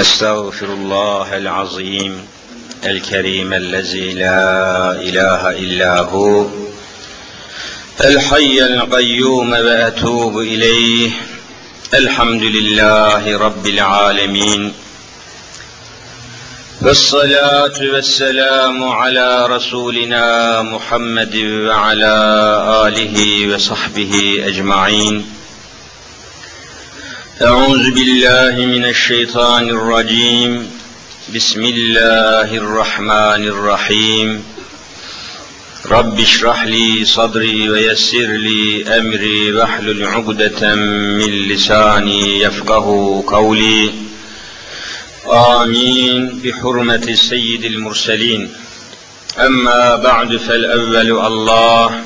استغفر الله العظيم الكريم الذي لا إله إلا هو الحي القيوم وأتوب إليه الحمد لله رب العالمين والصلاة والسلام على رسولنا محمد وعلى آله وصحبه أجمعين. أعوذ بالله من الشيطان الرجيم. بسم الله الرحمن الرحيم. رب اشرح لي صدري ويسر لي أمري واحلل عقدة من لساني يفقه قولي. آمين. بحرمة سيد المرسلين. أما بعد فالأول الله.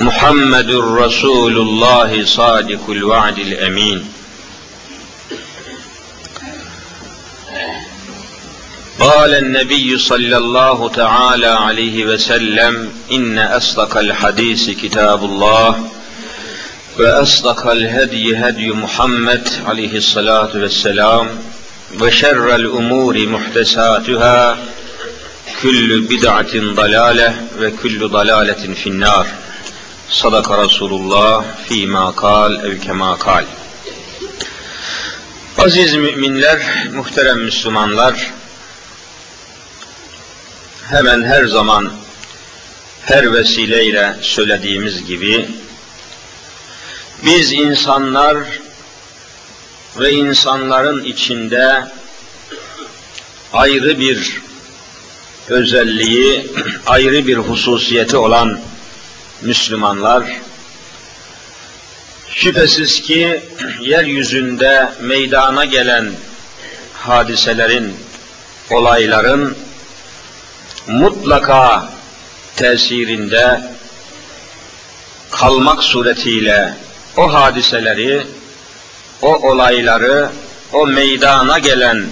محمد رسول الله صادق الوعد الأمين. قال النبي صلى الله تعالى عليه وسلم إن أصدق الحديث كتاب الله وأصدق الهدي هدي محمد عليه الصلاة والسلام وشر الأمور محدثاتها كل بدعة ضلالة وكل ضلالة في النار. Sadaka Resulullah fîmâ kal ev kemâ kal. Aziz müminler, muhterem Müslümanlar, hemen her zaman her vesileyle söylediğimiz gibi biz insanlar ve insanların içinde ayrı bir özelliği, ayrı bir hususiyeti olan Müslümanlar şüphesiz ki yeryüzünde meydana gelen hadiselerin, olayların mutlaka tesirinde kalmak suretiyle o hadiseleri, o olayları, o meydana gelen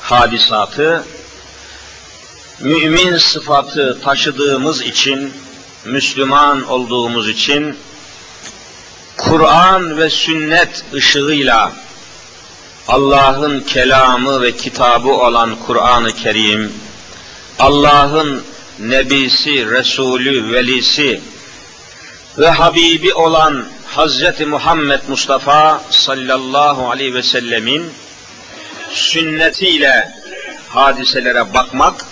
hadisatı mümin sıfatı taşıdığımız için Müslüman olduğumuz için Kur'an ve sünnet ışığıyla Allah'ın kelamı ve kitabı olan Kur'an-ı Kerim, Allah'ın nebisi, resulü, velisi ve Habibi olan Hazreti Muhammed Mustafa sallallahu aleyhi ve sellemin sünnetiyle hadiselere bakmak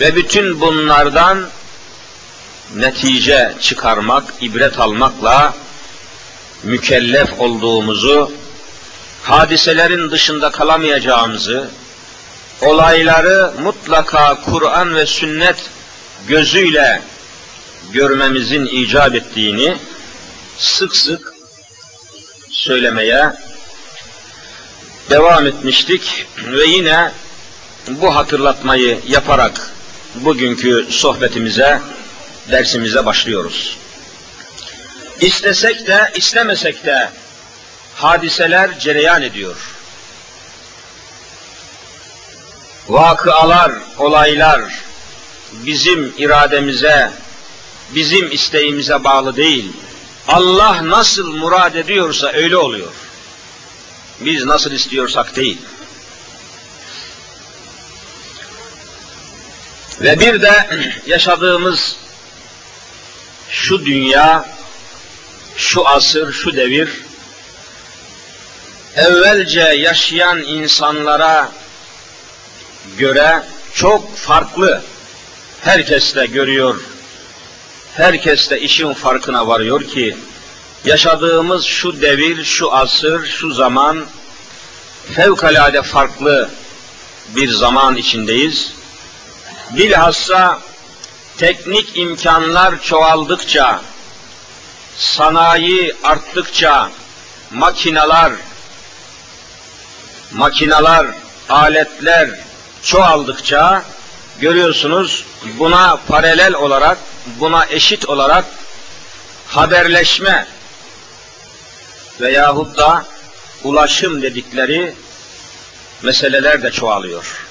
ve bütün bunlardan netice çıkarmak, ibret almakla mükellef olduğumuzu, hadiselerin dışında kalamayacağımızı, olayları mutlaka Kur'an ve sünnet gözüyle görmemizin icap ettiğini sık sık söylemeye devam etmiştik ve yine bu hatırlatmayı yaparak bugünkü sohbetimize dersimize başlıyoruz. İstesek de istemesek de hadiseler cereyan ediyor. Vakıalar, olaylar bizim irademize, bizim isteğimize bağlı değil. Allah nasıl murad ediyorsa öyle oluyor. Biz nasıl istiyorsak değil. Ve bir de yaşadığımız şu dünya, şu asır, şu devir, evvelce yaşayan insanlara göre çok farklı. Herkes de görüyor, herkes de işin farkına varıyor ki, yaşadığımız şu devir, şu asır, şu zaman, fevkalade farklı bir zaman içindeyiz. Bilhassa teknik imkanlar çoğaldıkça, sanayi arttıkça, makinalar, makinalar, aletler çoğaldıkça görüyorsunuz buna paralel olarak, buna eşit olarak haberleşme veyahut da ulaşım dedikleri meseleler de çoğalıyor.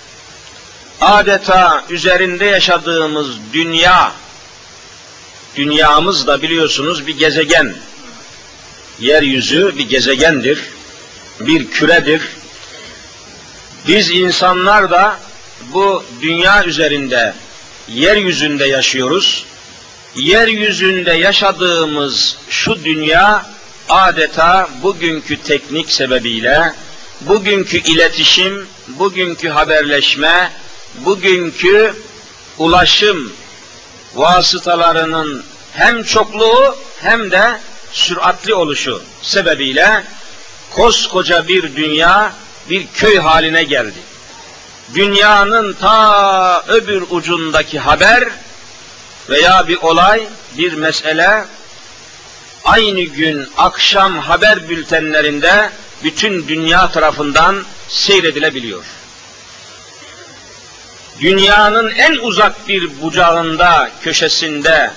Adeta üzerinde yaşadığımız dünya, dünyamız da biliyorsunuz bir gezegen. Yeryüzü bir gezegendir, bir küredir. Biz insanlar da bu dünya üzerinde, yeryüzünde yaşıyoruz. Yeryüzünde yaşadığımız şu dünya adeta bugünkü teknik sebebiyle, bugünkü iletişim, bugünkü haberleşme, bugünkü ulaşım vasıtalarının hem çokluğu hem de süratli oluşu sebebiyle koskoca bir dünya bir köy haline geldi. Dünyanın ta öbür ucundaki haber veya bir olay, bir mesele aynı gün akşam haber bültenlerinde bütün dünya tarafından seyredilebiliyor. Dünyanın en uzak bir bucağında, köşesinde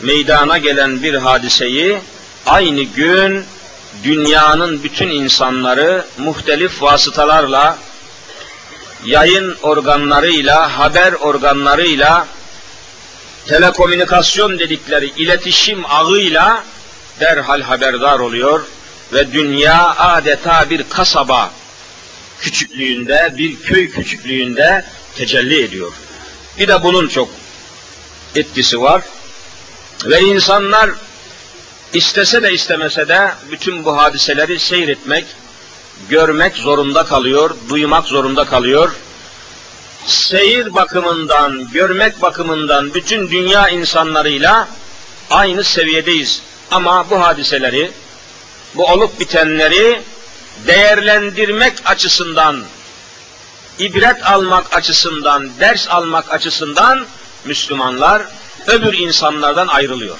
meydana gelen bir hadiseyi aynı gün dünyanın bütün insanları muhtelif vasıtalarla yayın organlarıyla, haber organlarıyla, telekomünikasyon dedikleri iletişim ağıyla derhal haberdar oluyor ve dünya adeta bir kasaba küçüklüğünde, bir köy küçüklüğünde tecelli ediyor. Bir de bunun çok etkisi var. Ve insanlar istese de istemese de bütün bu hadiseleri seyretmek, görmek zorunda kalıyor, duymak zorunda kalıyor. Seyir bakımından, görmek bakımından bütün dünya insanlarıyla aynı seviyedeyiz. Ama bu hadiseleri, bu olup bitenleri değerlendirmek açısından, ibret almak açısından, ders almak açısından Müslümanlar öbür insanlardan ayrılıyor.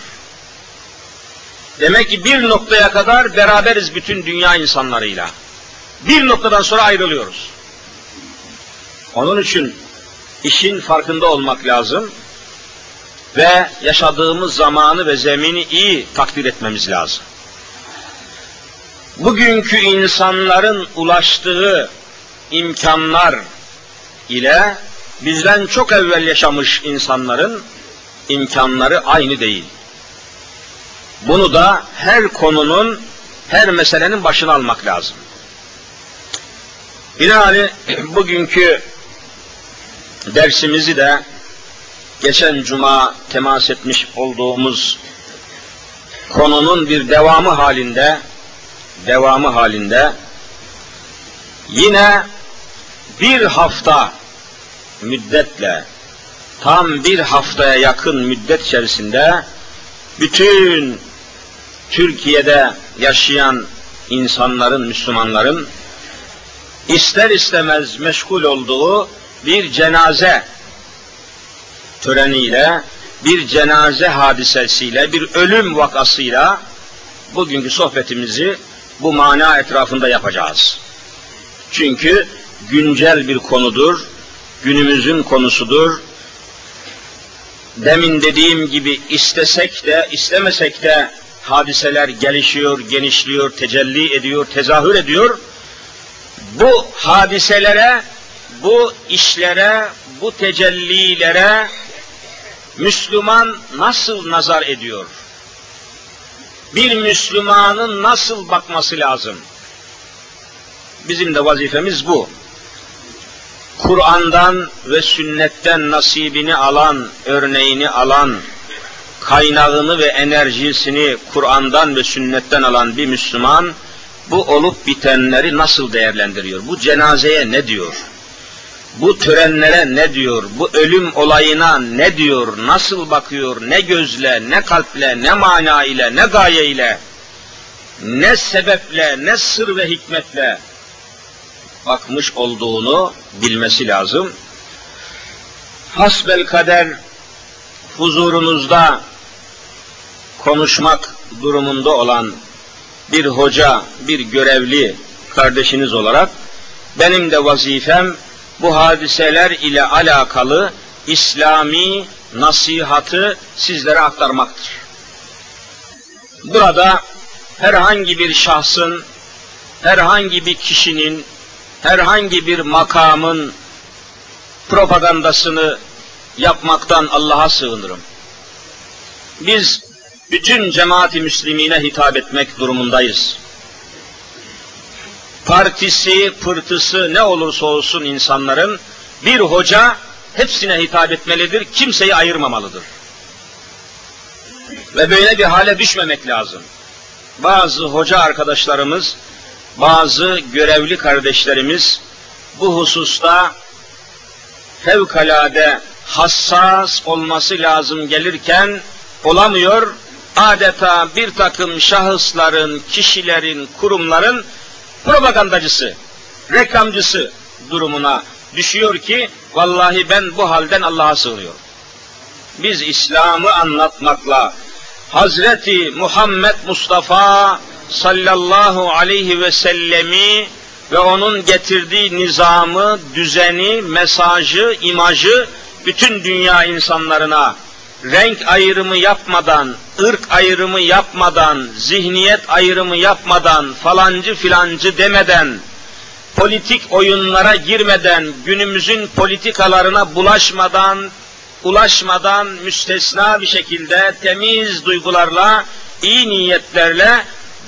Demek ki bir noktaya kadar beraberiz bütün dünya insanlarıyla. Bir noktadan sonra ayrılıyoruz. Onun için işin farkında olmak lazım ve yaşadığımız zamanı ve zemini iyi takdir etmemiz lazım. Bugünkü insanların ulaştığı imkanlar ile bizden çok evvel yaşamış insanların imkanları aynı değil. Bunu da her konunun, her meselenin başına almak lazım. Binaenaleyh bugünkü dersimizi de geçen cuma temas etmiş olduğumuz konunun bir devamı halinde devamı halinde yine bir hafta müddetle tam bir haftaya yakın müddet içerisinde bütün Türkiye'de yaşayan insanların, Müslümanların ister istemez meşgul olduğu bir cenaze töreniyle, bir cenaze hadisesiyle, bir ölüm vakasıyla bugünkü sohbetimizi bu mana etrafında yapacağız. Çünkü güncel bir konudur, günümüzün konusudur. Demin dediğim gibi istesek de istemesek de hadiseler gelişiyor, genişliyor, tecelli ediyor, tezahür ediyor. Bu hadiselere, bu işlere, bu tecellilere Müslüman nasıl nazar ediyor? Bir Müslümanın nasıl bakması lazım? Bizim de vazifemiz bu. Kur'an'dan ve sünnetten nasibini alan, örneğini alan, kaynağını ve enerjisini Kur'an'dan ve sünnetten alan bir Müslüman bu olup bitenleri nasıl değerlendiriyor? Bu cenazeye ne diyor? Bu törenlere ne diyor? Bu ölüm olayına ne diyor? Nasıl bakıyor? Ne gözle, ne kalple, ne mana ile, ne gaye ile, ne sebeple, ne sır ve hikmetle bakmış olduğunu bilmesi lazım. Hasbel kader huzurunuzda konuşmak durumunda olan bir hoca, bir görevli kardeşiniz olarak benim de vazifem bu hadiseler ile alakalı İslami nasihatı sizlere aktarmaktır. Burada herhangi bir şahsın, herhangi bir kişinin, herhangi bir makamın propagandasını yapmaktan Allah'a sığınırım. Biz bütün cemaati müslimine hitap etmek durumundayız. Partisi, pırtısı ne olursa olsun insanların bir hoca hepsine hitap etmelidir, kimseyi ayırmamalıdır. Ve böyle bir hale düşmemek lazım. Bazı hoca arkadaşlarımız, bazı görevli kardeşlerimiz bu hususta fevkalade hassas olması lazım gelirken olamıyor. Adeta bir takım şahısların, kişilerin, kurumların propagandacısı, reklamcısı durumuna düşüyor ki vallahi ben bu halden Allah'a sığınıyorum. Biz İslam'ı anlatmakla Hazreti Muhammed Mustafa sallallahu aleyhi ve sellemi ve onun getirdiği nizamı, düzeni, mesajı, imajı bütün dünya insanlarına renk ayrımı yapmadan, ırk ayrımı yapmadan, zihniyet ayrımı yapmadan, falancı filancı demeden, politik oyunlara girmeden, günümüzün politikalarına bulaşmadan, ulaşmadan müstesna bir şekilde temiz duygularla, iyi niyetlerle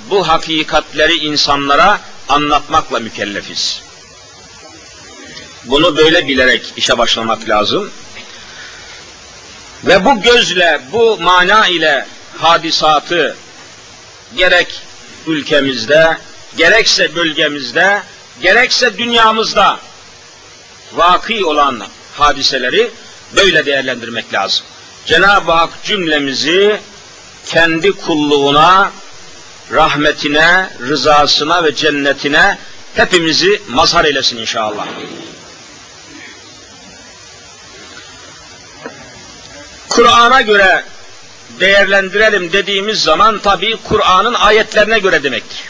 bu hakikatleri insanlara anlatmakla mükellefiz. Bunu böyle bilerek işe başlamak lazım. Ve bu gözle, bu mana ile hadisatı gerek ülkemizde, gerekse bölgemizde, gerekse dünyamızda vaki olan hadiseleri böyle değerlendirmek lazım. Cenab-ı Hak cümlemizi kendi kulluğuna, rahmetine, rızasına ve cennetine hepimizi mazhar eylesin inşallah. Kur'an'a göre değerlendirelim dediğimiz zaman tabi Kur'an'ın ayetlerine göre demektir.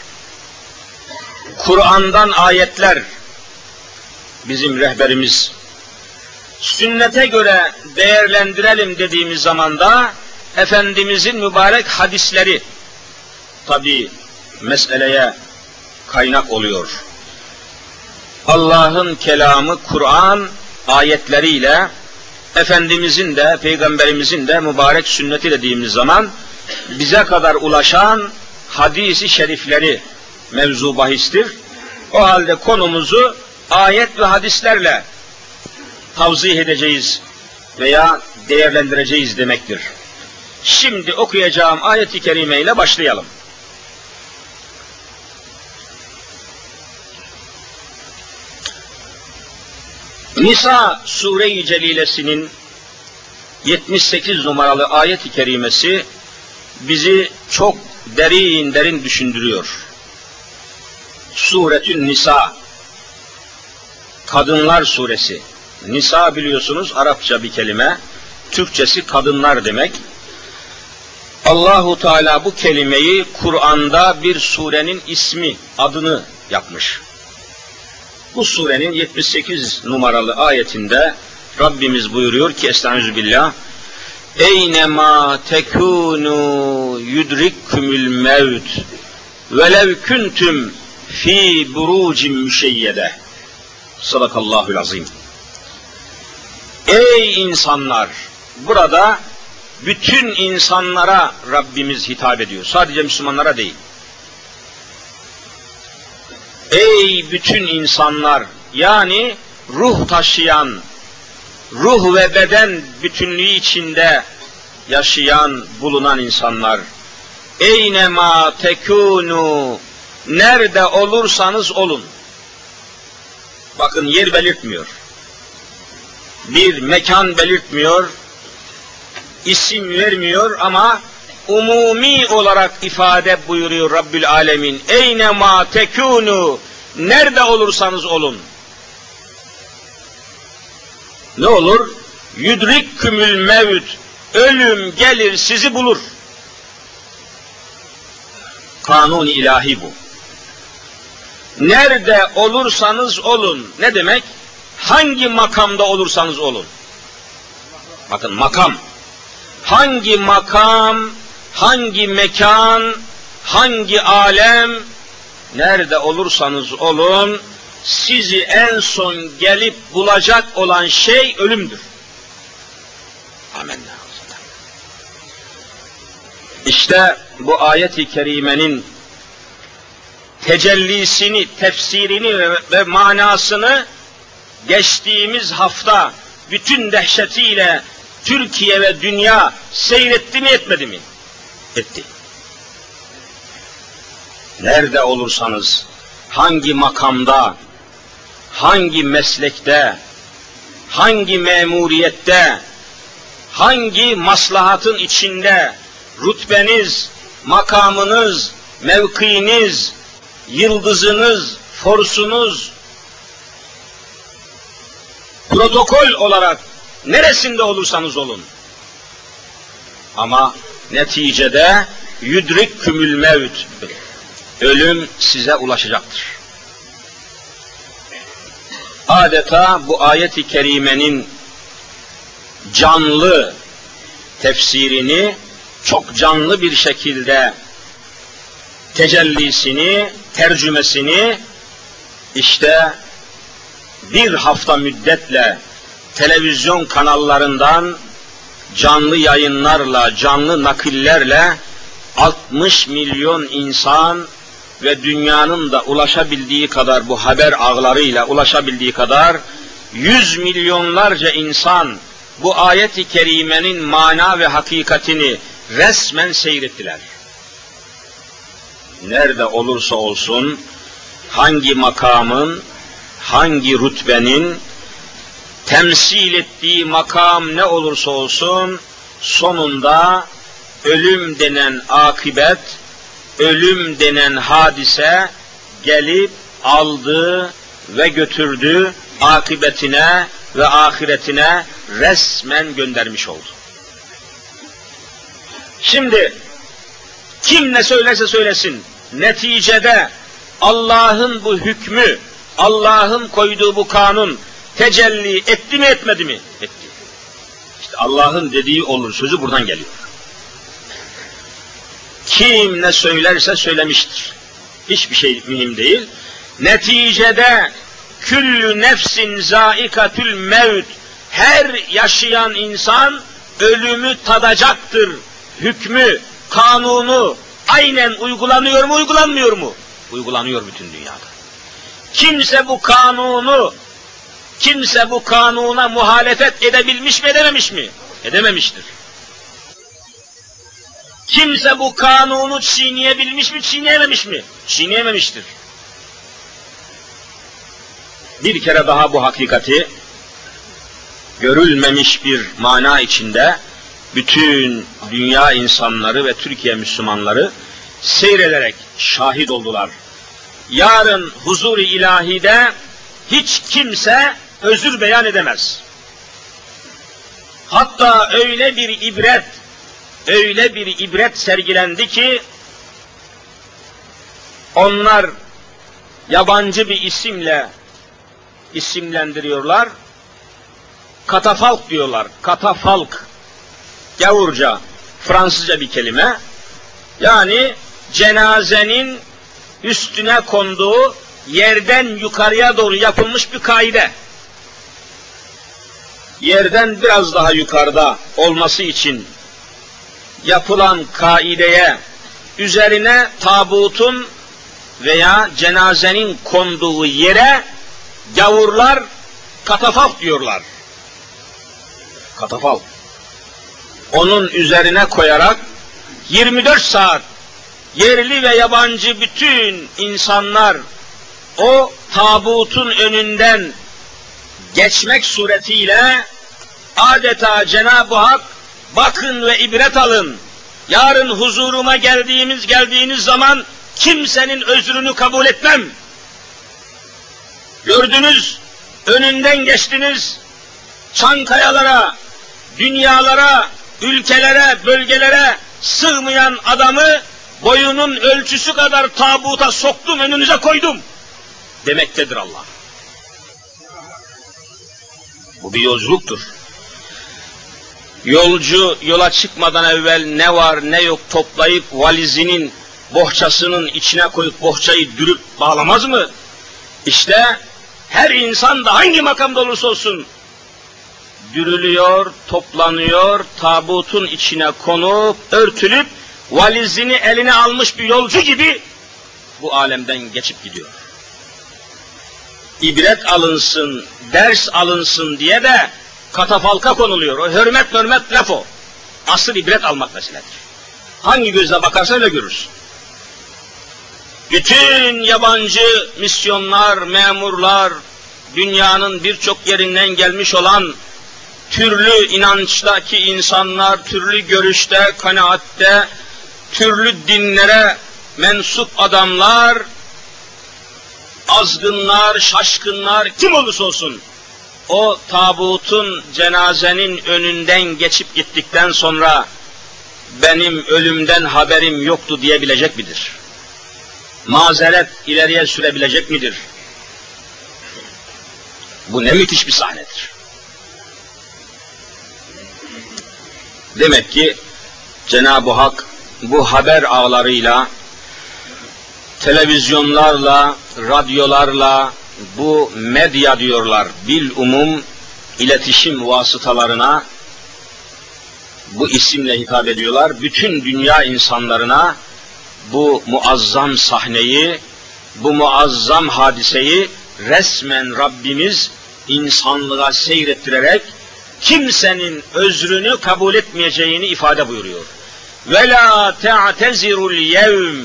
Kur'an'dan ayetler bizim rehberimiz. Sünnete göre değerlendirelim dediğimiz zaman da Efendimizin mübarek hadisleri tabi meseleye kaynak oluyor. Allah'ın kelamı Kur'an ayetleriyle Efendimizin de Peygamberimizin de mübarek sünneti dediğimiz zaman bize kadar ulaşan hadisi şerifleri mevzu bahistir. O halde konumuzu ayet ve hadislerle tavzih edeceğiz veya değerlendireceğiz demektir. Şimdi okuyacağım ayeti kerime ile başlayalım. Nisa sure-i celilesinin 78 numaralı ayet-i kerimesi bizi çok derin derin düşündürüyor. Suretün Nisa Kadınlar suresi. Nisa biliyorsunuz Arapça bir kelime. Türkçesi kadınlar demek. Allahu Teala bu kelimeyi Kur'an'da bir surenin ismi, adını yapmış. Bu surenin 78 numaralı ayetinde Rabbimiz buyuruyor ki Estağfirullah Eynema tekunu yudrikkumul mevt velev kuntum fi burucin müşeyyede. Sadakallahul azim. Ey insanlar! Burada bütün insanlara Rabbimiz hitap ediyor. Sadece Müslümanlara değil. Ey bütün insanlar yani ruh taşıyan, ruh ve beden bütünlüğü içinde yaşayan, bulunan insanlar. Eynema tekunu nerede olursanız olun. Bakın yer belirtmiyor. Bir mekan belirtmiyor, isim vermiyor ama umumi olarak ifade buyuruyor Rabbül Alemin. Eyne ma tekunu nerede olursanız olun. Ne olur? Yudrik kümül mevt ölüm gelir sizi bulur. Kanun ilahi bu. Nerede olursanız olun. Ne demek? hangi makamda olursanız olun. Bakın makam. Hangi makam, hangi mekan, hangi alem, nerede olursanız olun, sizi en son gelip bulacak olan şey ölümdür. Amenna. İşte bu ayet-i kerimenin tecellisini, tefsirini ve, ve manasını geçtiğimiz hafta bütün dehşetiyle Türkiye ve dünya seyretti mi etmedi mi? Etti. Nerede olursanız, hangi makamda, hangi meslekte, hangi memuriyette, hangi maslahatın içinde rütbeniz, makamınız, mevkiiniz, yıldızınız, forsunuz, protokol olarak neresinde olursanız olun. Ama neticede yüdrik kümül mevt, ölüm size ulaşacaktır. Adeta bu ayet-i kerimenin canlı tefsirini çok canlı bir şekilde tecellisini, tercümesini işte bir hafta müddetle televizyon kanallarından canlı yayınlarla, canlı nakillerle 60 milyon insan ve dünyanın da ulaşabildiği kadar bu haber ağlarıyla ulaşabildiği kadar yüz milyonlarca insan bu ayet-i kerimenin mana ve hakikatini resmen seyrettiler. Nerede olursa olsun, hangi makamın, hangi rütbenin temsil ettiği makam ne olursa olsun, sonunda ölüm denen akibet, ölüm denen hadise gelip aldı ve götürdü akibetine ve ahiretine resmen göndermiş oldu. Şimdi kim ne söylerse söylesin neticede Allah'ın bu hükmü, Allah'ın koyduğu bu kanun tecelli etti mi etmedi mi? Etti. İşte Allah'ın dediği olur sözü buradan geliyor. Kim ne söylerse söylemiştir. Hiçbir şey mühim değil. Neticede küllü nefsin zaikatül mevt her yaşayan insan ölümü tadacaktır. Hükmü, kanunu aynen uygulanıyor mu, uygulanmıyor mu? Uygulanıyor bütün dünyada. Kimse bu kanunu, kimse bu kanuna muhalefet edebilmiş mi, edememiş mi? Edememiştir. Kimse bu kanunu çiğneyebilmiş mi, çiğneyememiş mi? Çiğneyememiştir. Bir kere daha bu hakikati görülmemiş bir mana içinde bütün dünya insanları ve Türkiye Müslümanları seyrederek şahit oldular. Yarın huzur-i ilahide hiç kimse özür beyan edemez. Hatta öyle bir ibret, öyle bir ibret sergilendi ki onlar yabancı bir isimle isimlendiriyorlar. Katafalk diyorlar. Katafalk. Gavurca, Fransızca bir kelime. Yani cenazenin üstüne konduğu yerden yukarıya doğru yapılmış bir kaide. Yerden biraz daha yukarıda olması için yapılan kaideye üzerine tabutun veya cenazenin konduğu yere gavurlar katafalk diyorlar. Katafalk. Onun üzerine koyarak 24 saat yerli ve yabancı bütün insanlar o tabutun önünden geçmek suretiyle adeta Cenab-ı Hak bakın ve ibret alın. Yarın huzuruma geldiğimiz geldiğiniz zaman kimsenin özrünü kabul etmem. Gördünüz, önünden geçtiniz, çankayalara, dünyalara, ülkelere, bölgelere sığmayan adamı boyunun ölçüsü kadar tabuta soktum, önünüze koydum demektedir Allah. Bu bir yolculuktur. Yolcu yola çıkmadan evvel ne var ne yok toplayıp valizinin bohçasının içine koyup bohçayı dürüp bağlamaz mı? İşte her insan da hangi makamda olursa olsun dürülüyor, toplanıyor, tabutun içine konup, örtülüp, valizini eline almış bir yolcu gibi bu alemden geçip gidiyor. İbret alınsın, ders alınsın diye de katafalka konuluyor. O hürmet hürmet laf o. Asıl ibret almak meseledir. Hangi gözle bakarsa öyle görürsün. Bütün yabancı misyonlar, memurlar, dünyanın birçok yerinden gelmiş olan türlü inançtaki insanlar, türlü görüşte, kanaatte, türlü dinlere mensup adamlar, azgınlar, şaşkınlar, kim olursa olsun, o tabutun, cenazenin önünden geçip gittikten sonra, benim ölümden haberim yoktu diyebilecek midir? Mazeret ileriye sürebilecek midir? Bu ne müthiş bir sahnedir. Demek ki Cenab-ı Hak bu haber ağlarıyla, televizyonlarla, radyolarla, bu medya diyorlar, bil umum iletişim vasıtalarına bu isimle hitap ediyorlar. Bütün dünya insanlarına bu muazzam sahneyi, bu muazzam hadiseyi resmen Rabbimiz insanlığa seyrettirerek kimsenin özrünü kabul etmeyeceğini ifade buyuruyor. Ve la te'tezirul yevm.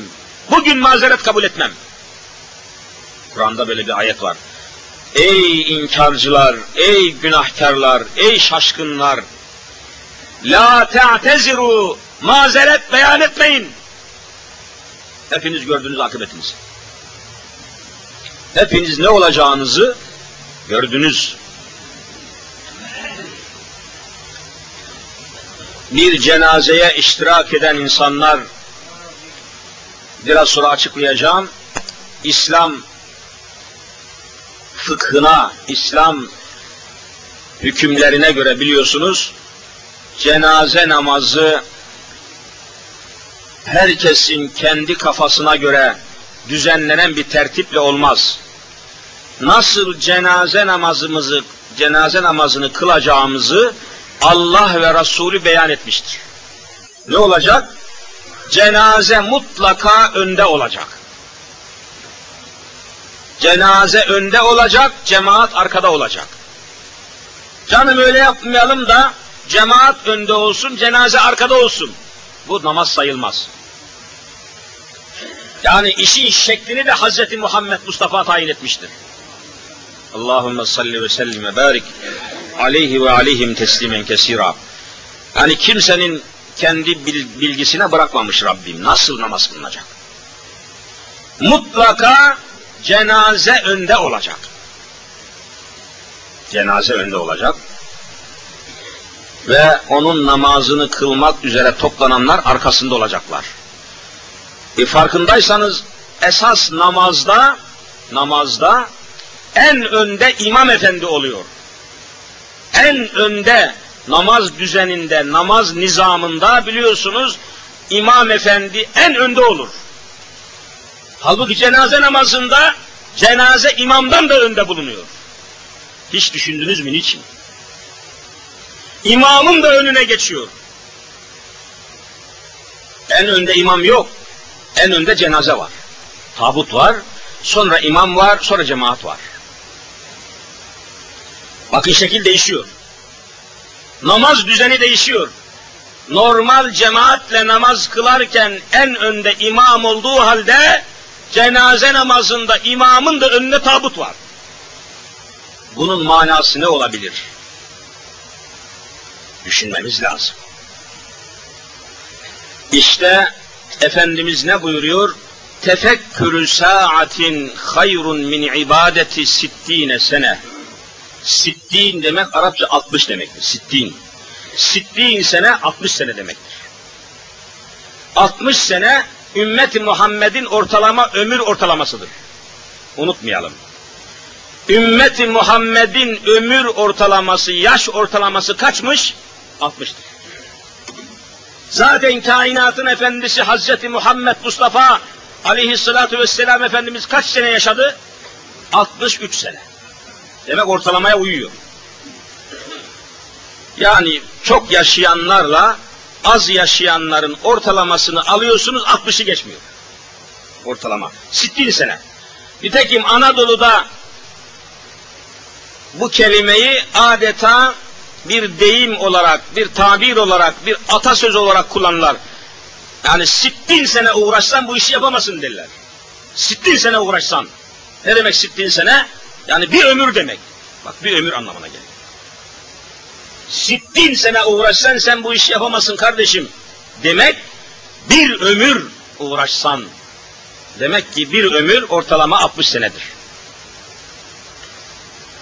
Bugün mazeret kabul etmem. Kur'an'da böyle bir ayet var. Ey inkarcılar, ey günahkarlar, ey şaşkınlar. La te'teziru. Mazeret beyan etmeyin. Hepiniz gördünüz akıbetinizi. Hepiniz ne olacağınızı gördünüz. bir cenazeye iştirak eden insanlar biraz sonra açıklayacağım. İslam fıkhına, İslam hükümlerine göre biliyorsunuz cenaze namazı herkesin kendi kafasına göre düzenlenen bir tertiple olmaz. Nasıl cenaze namazımızı, cenaze namazını kılacağımızı Allah ve Resulü beyan etmiştir. Ne olacak? Cenaze mutlaka önde olacak. Cenaze önde olacak, cemaat arkada olacak. Canım öyle yapmayalım da cemaat önde olsun, cenaze arkada olsun. Bu namaz sayılmaz. Yani işin şeklini de Hazreti Muhammed Mustafa tayin etmiştir. Allahümme salli ve sellim ve barik aleyhi ve aleyhim teslimen kesira. Yani kimsenin kendi bilgisine bırakmamış Rabbim. Nasıl namaz kılınacak? Mutlaka cenaze önde olacak. Cenaze önde olacak. Ve onun namazını kılmak üzere toplananlar arkasında olacaklar. E farkındaysanız esas namazda namazda en önde imam efendi oluyor en önde namaz düzeninde, namaz nizamında biliyorsunuz imam efendi en önde olur. Halbuki cenaze namazında cenaze imamdan da önde bulunuyor. Hiç düşündünüz mü niçin? İmamın da önüne geçiyor. En önde imam yok. En önde cenaze var. Tabut var, sonra imam var, sonra cemaat var. Bakın şekil değişiyor. Namaz düzeni değişiyor. Normal cemaatle namaz kılarken en önde imam olduğu halde cenaze namazında imamın da önüne tabut var. Bunun manası ne olabilir? Düşünmemiz lazım. İşte Efendimiz ne buyuruyor? Tefekkürü saatin hayrun min ibadeti sittine sene. Sittin demek Arapça 60 demektir. Sittin. Sittin sene 60 sene demektir. 60 sene ümmeti Muhammed'in ortalama ömür ortalamasıdır. Unutmayalım. Ümmeti Muhammed'in ömür ortalaması, yaş ortalaması kaçmış? 60'tır. Zaten kainatın efendisi Hazreti Muhammed Mustafa aleyhissalatu vesselam Efendimiz kaç sene yaşadı? 63 sene. Demek ortalamaya uyuyor. Yani çok yaşayanlarla az yaşayanların ortalamasını alıyorsunuz 60'ı geçmiyor. Ortalama. 60 sene. Nitekim Anadolu'da bu kelimeyi adeta bir deyim olarak, bir tabir olarak, bir atasöz olarak kullanırlar. Yani sittin sene uğraşsan bu işi yapamazsın derler. Sittin sene uğraşsan. Ne demek sittin sene? Yani bir ömür demek. Bak bir ömür anlamına geliyor. Sittin sene uğraşsan sen bu işi yapamazsın kardeşim. Demek bir ömür uğraşsan. Demek ki bir ömür ortalama 60 senedir.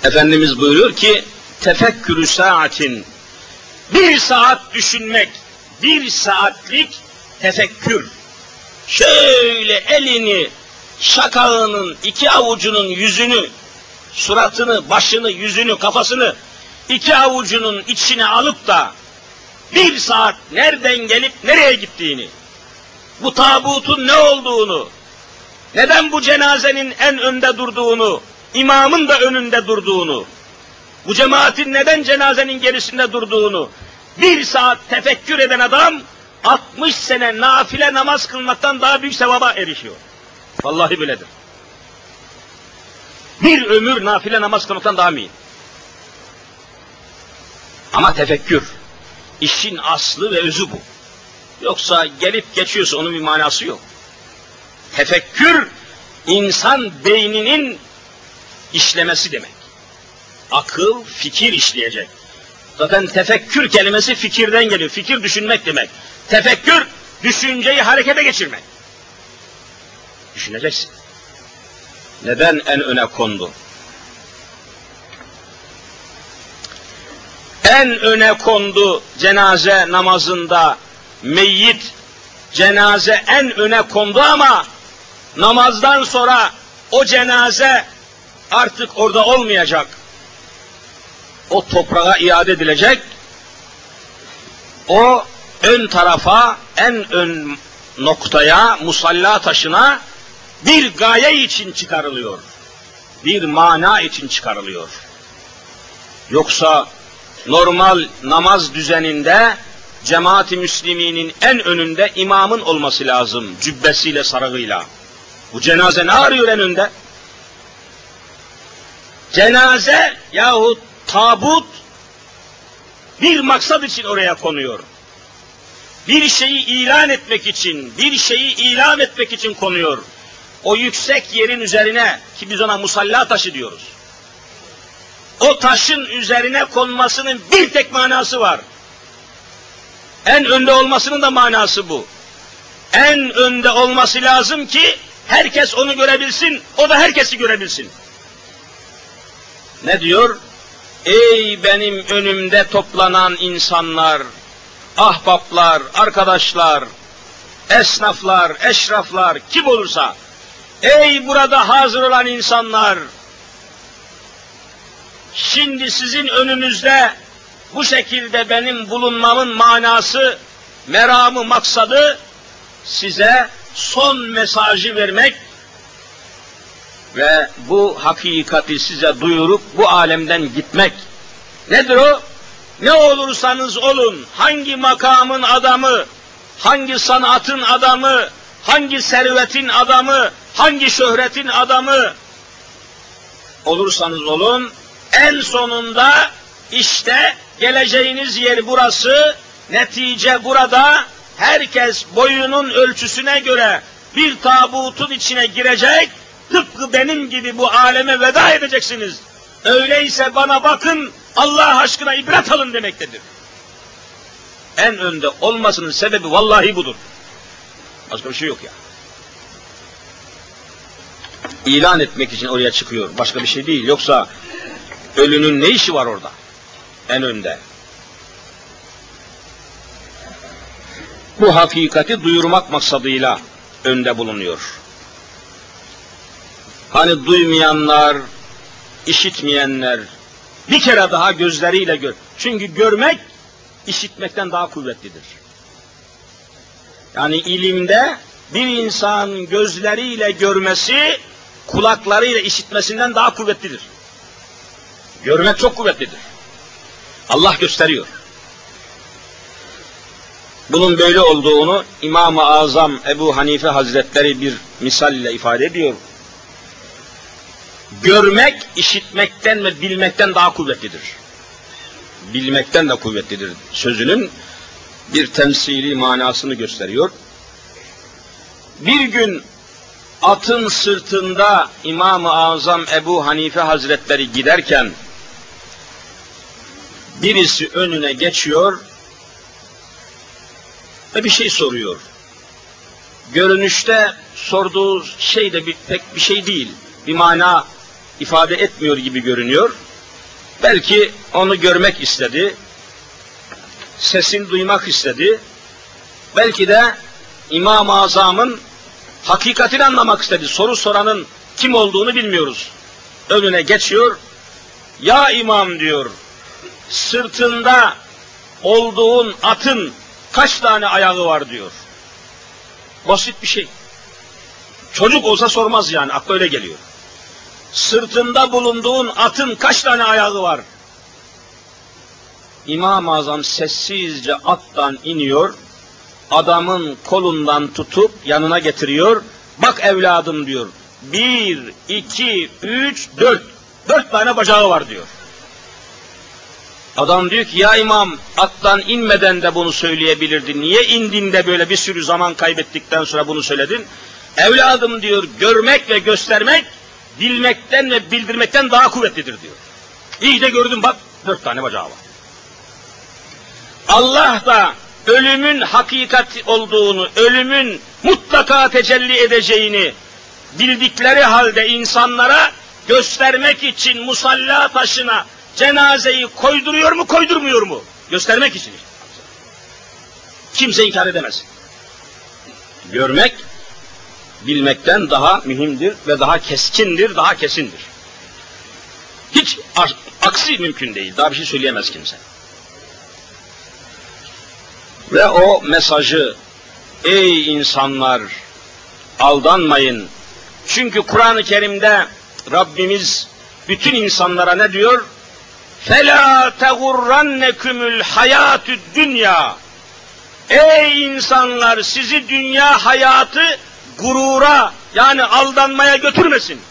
Efendimiz buyuruyor ki tefekkürü saatin bir saat düşünmek, bir saatlik tefekkür. Şöyle elini, şakağının, iki avucunun yüzünü, suratını, başını, yüzünü, kafasını iki avucunun içine alıp da bir saat nereden gelip nereye gittiğini, bu tabutun ne olduğunu, neden bu cenazenin en önde durduğunu, imamın da önünde durduğunu, bu cemaatin neden cenazenin gerisinde durduğunu bir saat tefekkür eden adam 60 sene nafile namaz kılmaktan daha büyük sevaba erişiyor. Vallahi böyledir. Bir ömür nafile namaz kılmaktan daha mühim. Ama tefekkür. işin aslı ve özü bu. Yoksa gelip geçiyorsa onun bir manası yok. Tefekkür, insan beyninin işlemesi demek. Akıl, fikir işleyecek. Zaten tefekkür kelimesi fikirden geliyor. Fikir düşünmek demek. Tefekkür, düşünceyi harekete geçirmek. Düşüneceksin. Neden en öne kondu? En öne kondu cenaze namazında meyyit cenaze en öne kondu ama namazdan sonra o cenaze artık orada olmayacak. O toprağa iade edilecek. O ön tarafa, en ön noktaya, musalla taşına bir gaye için çıkarılıyor. Bir mana için çıkarılıyor. Yoksa normal namaz düzeninde cemaati müsliminin en önünde imamın olması lazım. Cübbesiyle, sarığıyla. Bu cenaze ne arıyor en önde? Cenaze yahut tabut bir maksat için oraya konuyor. Bir şeyi ilan etmek için, bir şeyi ilan etmek için konuyor. O yüksek yerin üzerine ki biz ona musalla taşı diyoruz. O taşın üzerine konmasının bir tek manası var. En önde olmasının da manası bu. En önde olması lazım ki herkes onu görebilsin, o da herkesi görebilsin. Ne diyor? Ey benim önümde toplanan insanlar, ahbaplar, arkadaşlar, esnaflar, eşraflar, kim olursa, ey burada hazır olan insanlar, şimdi sizin önünüzde bu şekilde benim bulunmamın manası, meramı, maksadı size son mesajı vermek ve bu hakikati size duyurup bu alemden gitmek. Nedir o? Ne olursanız olun, hangi makamın adamı, hangi sanatın adamı, hangi servetin adamı, hangi şöhretin adamı olursanız olun, en sonunda işte geleceğiniz yer burası, netice burada, herkes boyunun ölçüsüne göre bir tabutun içine girecek, tıpkı benim gibi bu aleme veda edeceksiniz. Öyleyse bana bakın, Allah aşkına ibret alın demektedir. En önde olmasının sebebi vallahi budur. Başka bir şey yok ya. İlan etmek için oraya çıkıyor. Başka bir şey değil. Yoksa ölünün ne işi var orada? En önde. Bu hakikati duyurmak maksadıyla önde bulunuyor. Hani duymayanlar, işitmeyenler bir kere daha gözleriyle gör. Çünkü görmek işitmekten daha kuvvetlidir. Yani ilimde bir insan gözleriyle görmesi kulaklarıyla işitmesinden daha kuvvetlidir. Görmek çok kuvvetlidir. Allah gösteriyor. Bunun böyle olduğunu İmam-ı Azam Ebu Hanife Hazretleri bir misal ile ifade ediyor. Görmek, işitmekten ve bilmekten daha kuvvetlidir. Bilmekten de kuvvetlidir sözünün bir temsili manasını gösteriyor. Bir gün atın sırtında İmam-ı Azam Ebu Hanife Hazretleri giderken birisi önüne geçiyor ve bir şey soruyor. Görünüşte sorduğu şey de bir, pek bir şey değil. Bir mana ifade etmiyor gibi görünüyor. Belki onu görmek istedi. Sesini duymak istedi. Belki de İmam-ı Azam'ın hakikatini anlamak istedi. Soru soranın kim olduğunu bilmiyoruz. Önüne geçiyor. Ya imam diyor, sırtında olduğun atın kaç tane ayağı var diyor. Basit bir şey. Çocuk olsa sormaz yani, akla öyle geliyor. Sırtında bulunduğun atın kaç tane ayağı var? İmam-ı Azam sessizce attan iniyor, adamın kolundan tutup yanına getiriyor. Bak evladım diyor. Bir, iki, üç, dört. Dört tane bacağı var diyor. Adam diyor ki ya imam attan inmeden de bunu söyleyebilirdin. Niye indin böyle bir sürü zaman kaybettikten sonra bunu söyledin? Evladım diyor görmek ve göstermek bilmekten ve bildirmekten daha kuvvetlidir diyor. İyice gördüm bak dört tane bacağı var. Allah da ölümün hakikat olduğunu, ölümün mutlaka tecelli edeceğini bildikleri halde insanlara göstermek için musalla taşına cenazeyi koyduruyor mu koydurmuyor mu? Göstermek için. Kimse inkar edemez. Görmek bilmekten daha mühimdir ve daha keskindir, daha kesindir. Hiç aksi mümkün değil. Daha bir şey söyleyemez kimse. Ve o mesajı ey insanlar aldanmayın. Çünkü Kur'an-ı Kerim'de Rabbimiz bütün insanlara ne diyor? Fela tegurrennekümül hayatü dünya. Ey insanlar sizi dünya hayatı gurura yani aldanmaya götürmesin.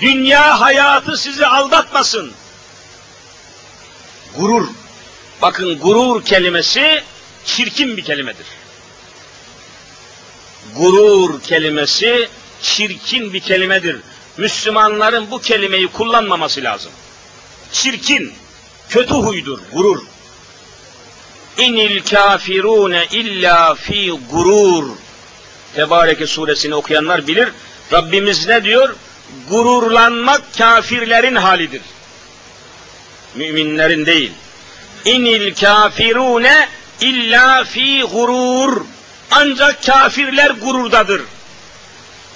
Dünya hayatı sizi aldatmasın. Gurur Bakın gurur kelimesi çirkin bir kelimedir. Gurur kelimesi çirkin bir kelimedir. Müslümanların bu kelimeyi kullanmaması lazım. Çirkin, kötü huydur, gurur. İnil kafirune illa fi gurur. Tebareke suresini okuyanlar bilir. Rabbimiz ne diyor? Gururlanmak kafirlerin halidir. Müminlerin değil. İnil kafirune illa fi gurur. Ancak kafirler gururdadır.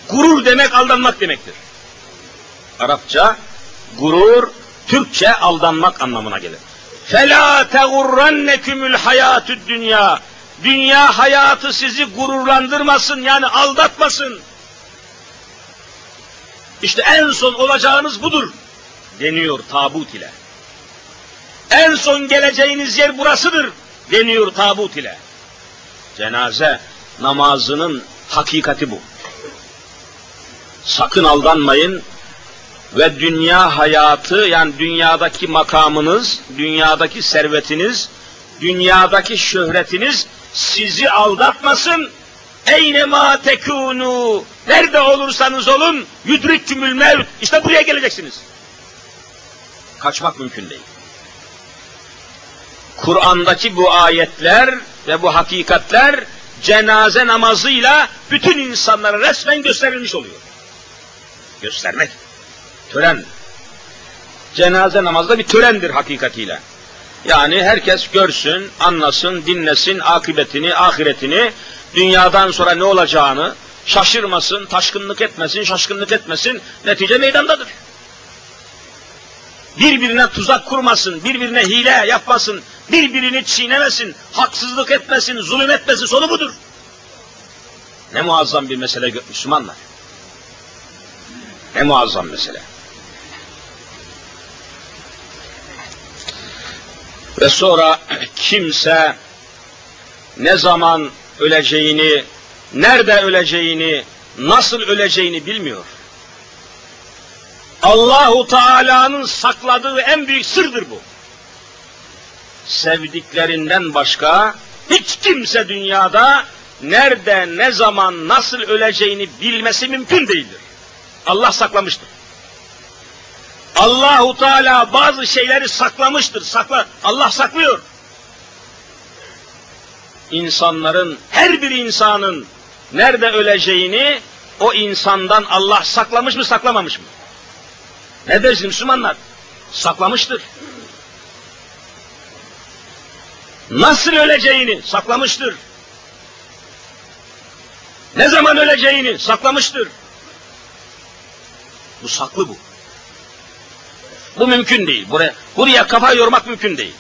Gurur demek aldanmak demektir. Arapça gurur, Türkçe aldanmak anlamına gelir. Fela tegurrennekümül hayatü dünya. Dünya hayatı sizi gururlandırmasın yani aldatmasın. İşte en son olacağınız budur deniyor tabut ile. En son geleceğiniz yer burasıdır deniyor tabut ile. Cenaze namazının hakikati bu. Sakın aldanmayın ve dünya hayatı yani dünyadaki makamınız, dünyadaki servetiniz, dünyadaki şöhretiniz sizi aldatmasın. Eyne ma tekunu nerede olursanız olun yudrikkümül mevt işte buraya geleceksiniz. Kaçmak mümkün değil. Kur'an'daki bu ayetler ve bu hakikatler cenaze namazıyla bütün insanlara resmen gösterilmiş oluyor. Göstermek. Tören. Cenaze namazı da bir törendir hakikatiyle. Yani herkes görsün, anlasın, dinlesin akıbetini, ahiretini, dünyadan sonra ne olacağını, şaşırmasın, taşkınlık etmesin, şaşkınlık etmesin, netice meydandadır. Birbirine tuzak kurmasın, birbirine hile yapmasın, birbirini çiğnemesin, haksızlık etmesin, zulüm etmesin, sonu budur. Ne muazzam bir mesele Müslümanlar. Ne muazzam mesele. Ve sonra kimse ne zaman öleceğini, nerede öleceğini, nasıl öleceğini bilmiyor. Allahu Teala'nın sakladığı en büyük sırdır bu. Sevdiklerinden başka hiç kimse dünyada nerede, ne zaman, nasıl öleceğini bilmesi mümkün değildir. Allah saklamıştır. Allahu Teala bazı şeyleri saklamıştır. Sakla, Allah saklıyor. İnsanların, her bir insanın nerede öleceğini o insandan Allah saklamış mı, saklamamış mı? Ne dersin Müslümanlar? Saklamıştır. Nasıl öleceğini saklamıştır. Ne zaman öleceğini saklamıştır. Bu saklı bu. Bu mümkün değil. Buraya, buraya kafa yormak mümkün değil.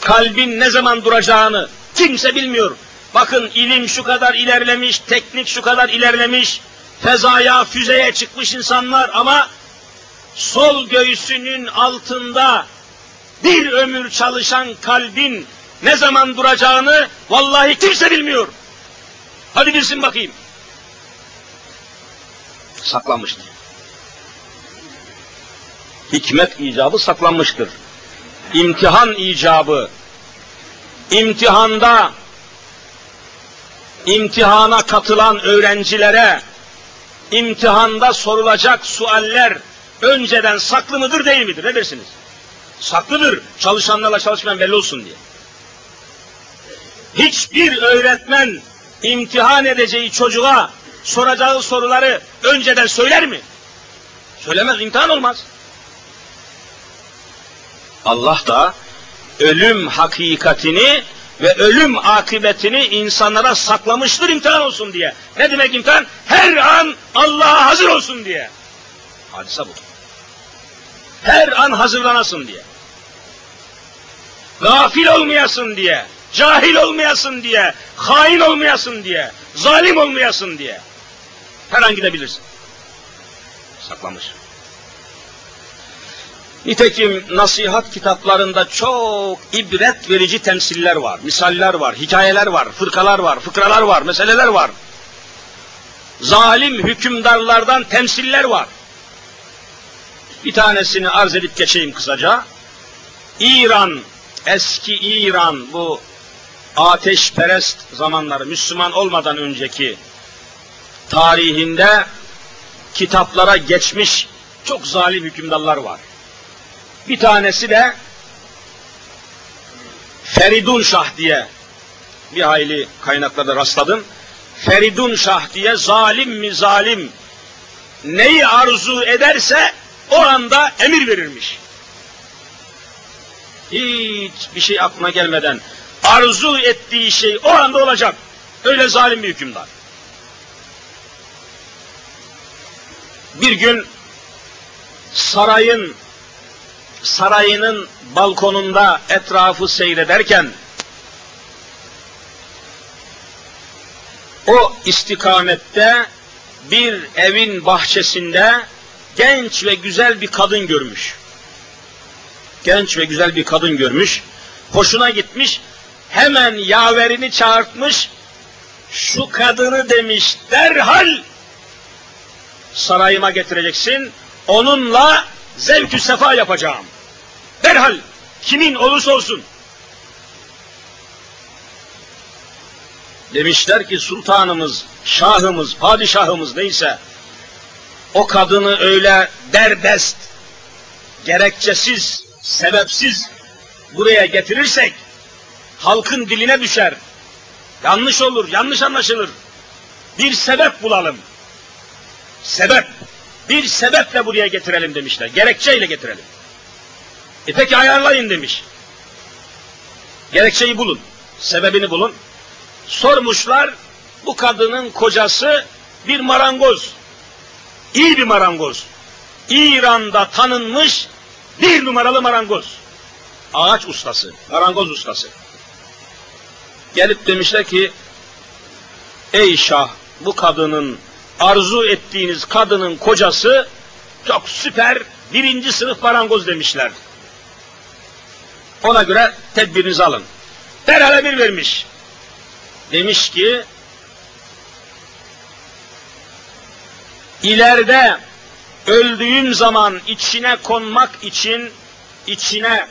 Kalbin ne zaman duracağını kimse bilmiyor. Bakın ilim şu kadar ilerlemiş, teknik şu kadar ilerlemiş, fezaya, füzeye çıkmış insanlar ama sol göğsünün altında bir ömür çalışan kalbin ne zaman duracağını vallahi kimse bilmiyor. Hadi bilsin bakayım. Saklanmıştır. Hikmet icabı saklanmıştır. İmtihan icabı, imtihanda, imtihana katılan öğrencilere, imtihanda sorulacak sualler önceden saklı mıdır değil midir? Ne dersiniz? Saklıdır. Çalışanlarla çalışmayan belli olsun diye. Hiçbir öğretmen imtihan edeceği çocuğa soracağı soruları önceden söyler mi? Söylemez, imtihan olmaz. Allah da ölüm hakikatini ve ölüm akıbetini insanlara saklamıştır imtihan olsun diye. Ne demek imtihan? Her an Allah'a hazır olsun diye. Hadise bu. Her an hazırlanasın diye. Gafil olmayasın diye, cahil olmayasın diye, hain olmayasın diye, zalim olmayasın diye. Her an gidebilirsin. Saklamış. Nitekim nasihat kitaplarında çok ibret verici temsiller var, misaller var, hikayeler var, fırkalar var, fıkralar var, meseleler var. Zalim hükümdarlardan temsiller var. Bir tanesini arz edip geçeyim kısaca. İran, eski İran bu ateşperest zamanları Müslüman olmadan önceki tarihinde kitaplara geçmiş çok zalim hükümdarlar var. Bir tanesi de Feridun Şah diye bir hayli kaynaklarda rastladım. Feridun Şah diye zalim mi zalim neyi arzu ederse o anda emir verirmiş. Hiç bir şey aklına gelmeden arzu ettiği şey o anda olacak. Öyle zalim bir hükümdar. Bir gün sarayın sarayının balkonunda etrafı seyrederken o istikamette bir evin bahçesinde genç ve güzel bir kadın görmüş. Genç ve güzel bir kadın görmüş. Hoşuna gitmiş. Hemen yaverini çağırtmış. Şu kadını demiş derhal sarayıma getireceksin. Onunla zevkü sefa yapacağım. Derhal kimin olursa olsun. Demişler ki sultanımız, şahımız, padişahımız neyse o kadını öyle derbest, gerekçesiz, sebepsiz buraya getirirsek halkın diline düşer. Yanlış olur, yanlış anlaşılır. Bir sebep bulalım. Sebep. Bir sebeple buraya getirelim demişler. Gerekçeyle getirelim. E peki ayarlayın demiş. Gerekçeyi bulun. Sebebini bulun. Sormuşlar bu kadının kocası bir marangoz. İyi bir marangoz. İran'da tanınmış bir numaralı marangoz. Ağaç ustası, marangoz ustası. Gelip demişler ki, ey şah bu kadının arzu ettiğiniz kadının kocası çok süper birinci sınıf marangoz demişler. Ona göre tedbirinizi alın. Derhal bir vermiş. Demiş ki ileride öldüğüm zaman içine konmak için içine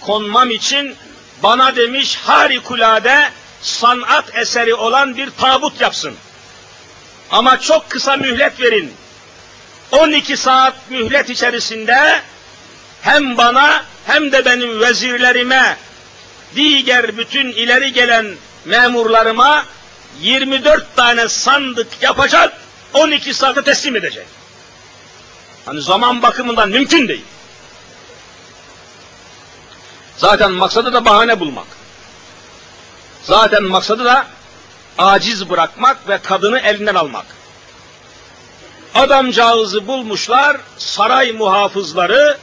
konmam için bana demiş harikulade sanat eseri olan bir tabut yapsın. Ama çok kısa mühlet verin. 12 saat mühlet içerisinde hem bana hem de benim vezirlerime, diğer bütün ileri gelen memurlarıma 24 tane sandık yapacak, 12 saate teslim edecek. Hani zaman bakımından mümkün değil. Zaten maksadı da bahane bulmak. Zaten maksadı da aciz bırakmak ve kadını elinden almak. Adamcağızı bulmuşlar, saray muhafızları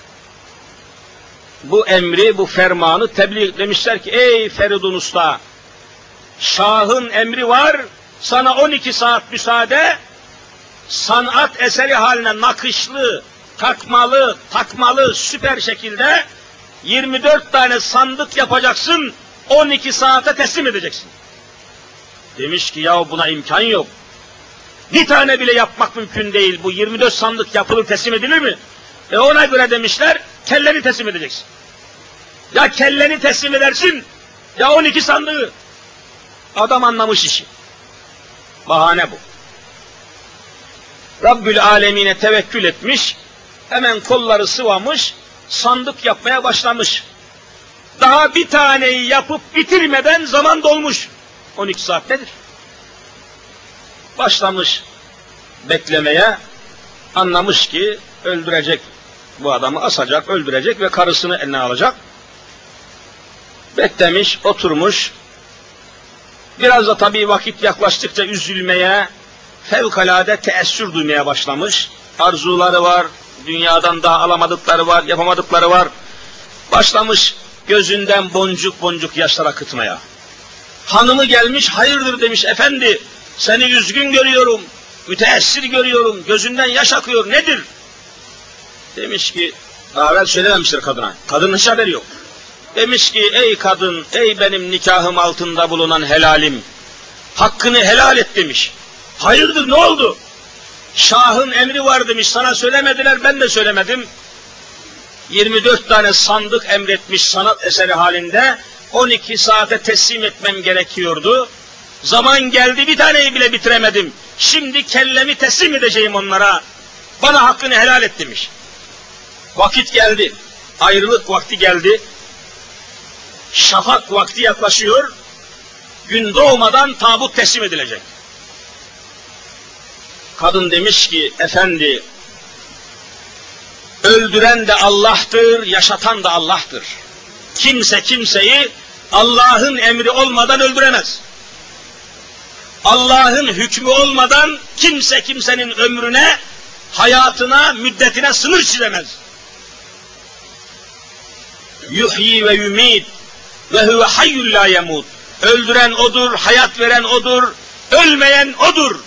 bu emri, bu fermanı tebliğ demişler ki ey Feridun Usta, Şah'ın emri var, sana 12 saat müsaade, sanat eseri haline nakışlı, takmalı, takmalı süper şekilde 24 tane sandık yapacaksın, 12 saate teslim edeceksin. Demiş ki ya buna imkan yok. Bir tane bile yapmak mümkün değil. Bu 24 sandık yapılır teslim edilir mi? E ona göre demişler kelleni teslim edeceksin. Ya kelleni teslim edersin ya 12 sandığı. Adam anlamış işi. Bahane bu. Rabbül Alemine tevekkül etmiş, hemen kolları sıvamış, sandık yapmaya başlamış. Daha bir taneyi yapıp bitirmeden zaman dolmuş. 12 saat nedir? Başlamış beklemeye, anlamış ki öldürecek bu adamı asacak, öldürecek ve karısını eline alacak. Beklemiş, oturmuş. Biraz da tabii vakit yaklaştıkça üzülmeye, fevkalade teessür duymaya başlamış. Arzuları var, dünyadan daha alamadıkları var, yapamadıkları var. Başlamış gözünden boncuk boncuk yaşlar akıtmaya. Hanımı gelmiş, hayırdır demiş, efendi seni üzgün görüyorum, müteessir görüyorum, gözünden yaş akıyor, nedir? Demiş ki, daha evvel söylememiştir kadına, kadının hiç haberi yok. Demiş ki, ey kadın, ey benim nikahım altında bulunan helalim, hakkını helal et demiş. Hayırdır ne oldu? Şahın emri var demiş, sana söylemediler, ben de söylemedim. 24 tane sandık emretmiş sanat eseri halinde, 12 saate teslim etmem gerekiyordu. Zaman geldi bir taneyi bile bitiremedim. Şimdi kellemi teslim edeceğim onlara. Bana hakkını helal et demiş. Vakit geldi. Ayrılık vakti geldi. Şafak vakti yaklaşıyor. Gün doğmadan tabut teslim edilecek. Kadın demiş ki, efendi, öldüren de Allah'tır, yaşatan da Allah'tır. Kimse kimseyi Allah'ın emri olmadan öldüremez. Allah'ın hükmü olmadan kimse kimsenin ömrüne, hayatına, müddetine sınır çizemez. Yuhyi ve yumid ve huve hayyul la yemut. Öldüren odur, hayat veren odur, ölmeyen odur.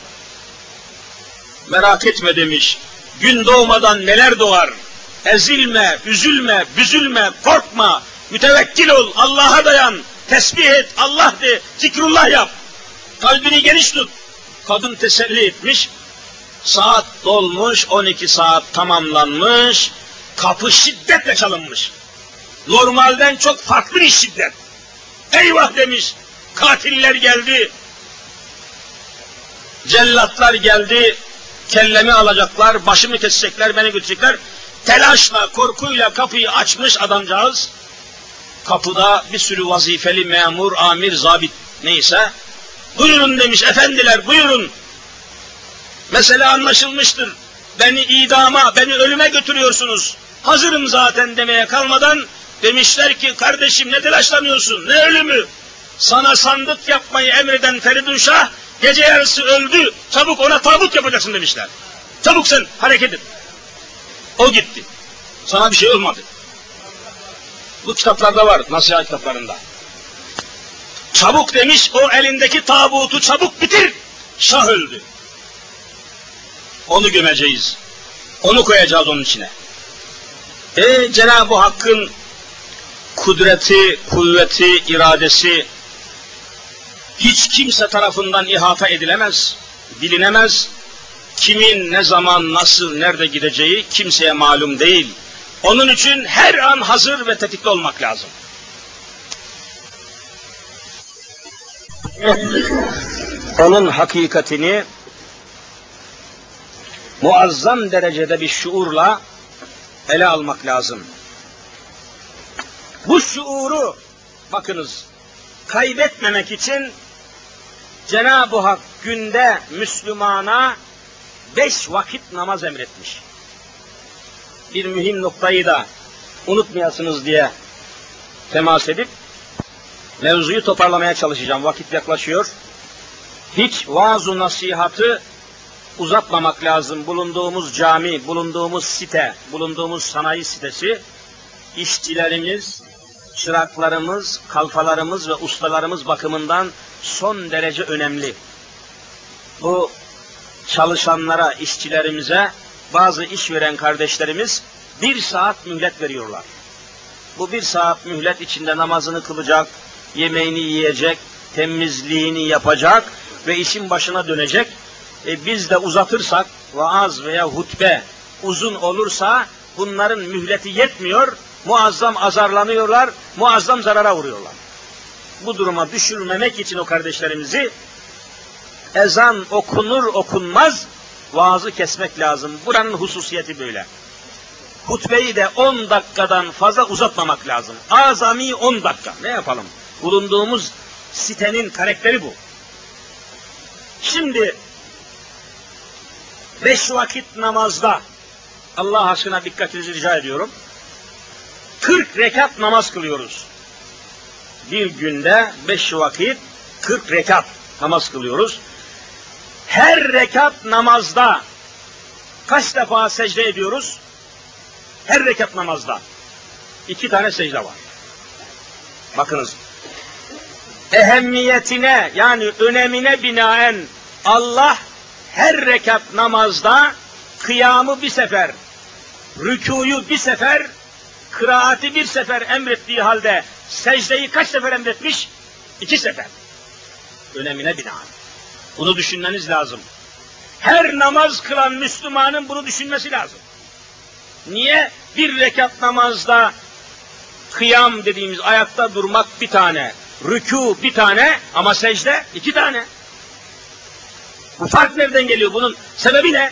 Merak etme demiş. Gün doğmadan neler doğar? Ezilme, üzülme, büzülme, korkma. Mütevekkil ol, Allah'a dayan. Tesbih et, Allah de, zikrullah yap. Kalbini geniş tut. Kadın teselli etmiş. Saat dolmuş, 12 saat tamamlanmış. Kapı şiddetle çalınmış. Normalden çok farklı bir şiddet. Eyvah demiş. Katiller geldi. Cellatlar geldi. Kellemi alacaklar, başımı kesecekler, beni götürecekler. Telaşla, korkuyla kapıyı açmış adamcağız. Kapıda bir sürü vazifeli memur, amir, zabit neyse Buyurun demiş efendiler buyurun. Mesele anlaşılmıştır. Beni idama, beni ölüme götürüyorsunuz. Hazırım zaten demeye kalmadan demişler ki kardeşim ne telaşlanıyorsun ne ölümü? Sana sandık yapmayı emreden Feridun Şah gece yarısı öldü. Çabuk ona tabut yapacaksın demişler. Çabuk sen hareket et. O gitti. Sana bir şey olmadı. Bu kitaplarda var, nasihat kitaplarında. Çabuk demiş, o elindeki tabutu çabuk bitir. Şah öldü. Onu gömeceğiz. Onu koyacağız onun içine. E Cenab-ı Hakk'ın kudreti, kuvveti, iradesi hiç kimse tarafından ihata edilemez, bilinemez. Kimin ne zaman, nasıl, nerede gideceği kimseye malum değil. Onun için her an hazır ve tetikte olmak lazım. Onun hakikatini muazzam derecede bir şuurla ele almak lazım. Bu şuuru bakınız kaybetmemek için Cenab-ı Hak günde Müslümana beş vakit namaz emretmiş. Bir mühim noktayı da unutmayasınız diye temas edip mevzuyu toparlamaya çalışacağım. Vakit yaklaşıyor. Hiç vaaz nasihatı uzatmamak lazım. Bulunduğumuz cami, bulunduğumuz site, bulunduğumuz sanayi sitesi, işçilerimiz, çıraklarımız, kalfalarımız ve ustalarımız bakımından son derece önemli. Bu çalışanlara, işçilerimize bazı iş veren kardeşlerimiz bir saat mühlet veriyorlar. Bu bir saat mühlet içinde namazını kılacak, yemeğini yiyecek, temizliğini yapacak ve işin başına dönecek. E biz de uzatırsak vaaz veya hutbe uzun olursa bunların mühleti yetmiyor, muazzam azarlanıyorlar, muazzam zarara uğruyorlar. Bu duruma düşürmemek için o kardeşlerimizi ezan okunur okunmaz vaazı kesmek lazım. Buranın hususiyeti böyle. Hutbeyi de 10 dakikadan fazla uzatmamak lazım. Azami 10 dakika. Ne yapalım? Bulunduğumuz sitenin karakteri bu. Şimdi beş vakit namazda Allah aşkına dikkatinizi rica ediyorum. 40 rekat namaz kılıyoruz. Bir günde beş vakit 40 rekat namaz kılıyoruz. Her rekat namazda kaç defa secde ediyoruz? Her rekat namazda iki tane secde var. Bakınız. Ehemmiyetine yani önemine binaen Allah her rekat namazda kıyamı bir sefer, rükuyu bir sefer, kıraati bir sefer emrettiği halde secdeyi kaç sefer emretmiş? İki sefer. Önemine binaen. Bunu düşünmeniz lazım. Her namaz kılan Müslümanın bunu düşünmesi lazım. Niye? Bir rekat namazda kıyam dediğimiz ayakta durmak bir tane, rükû bir tane ama secde iki tane. Bu fark nereden geliyor? Bunun sebebi ne?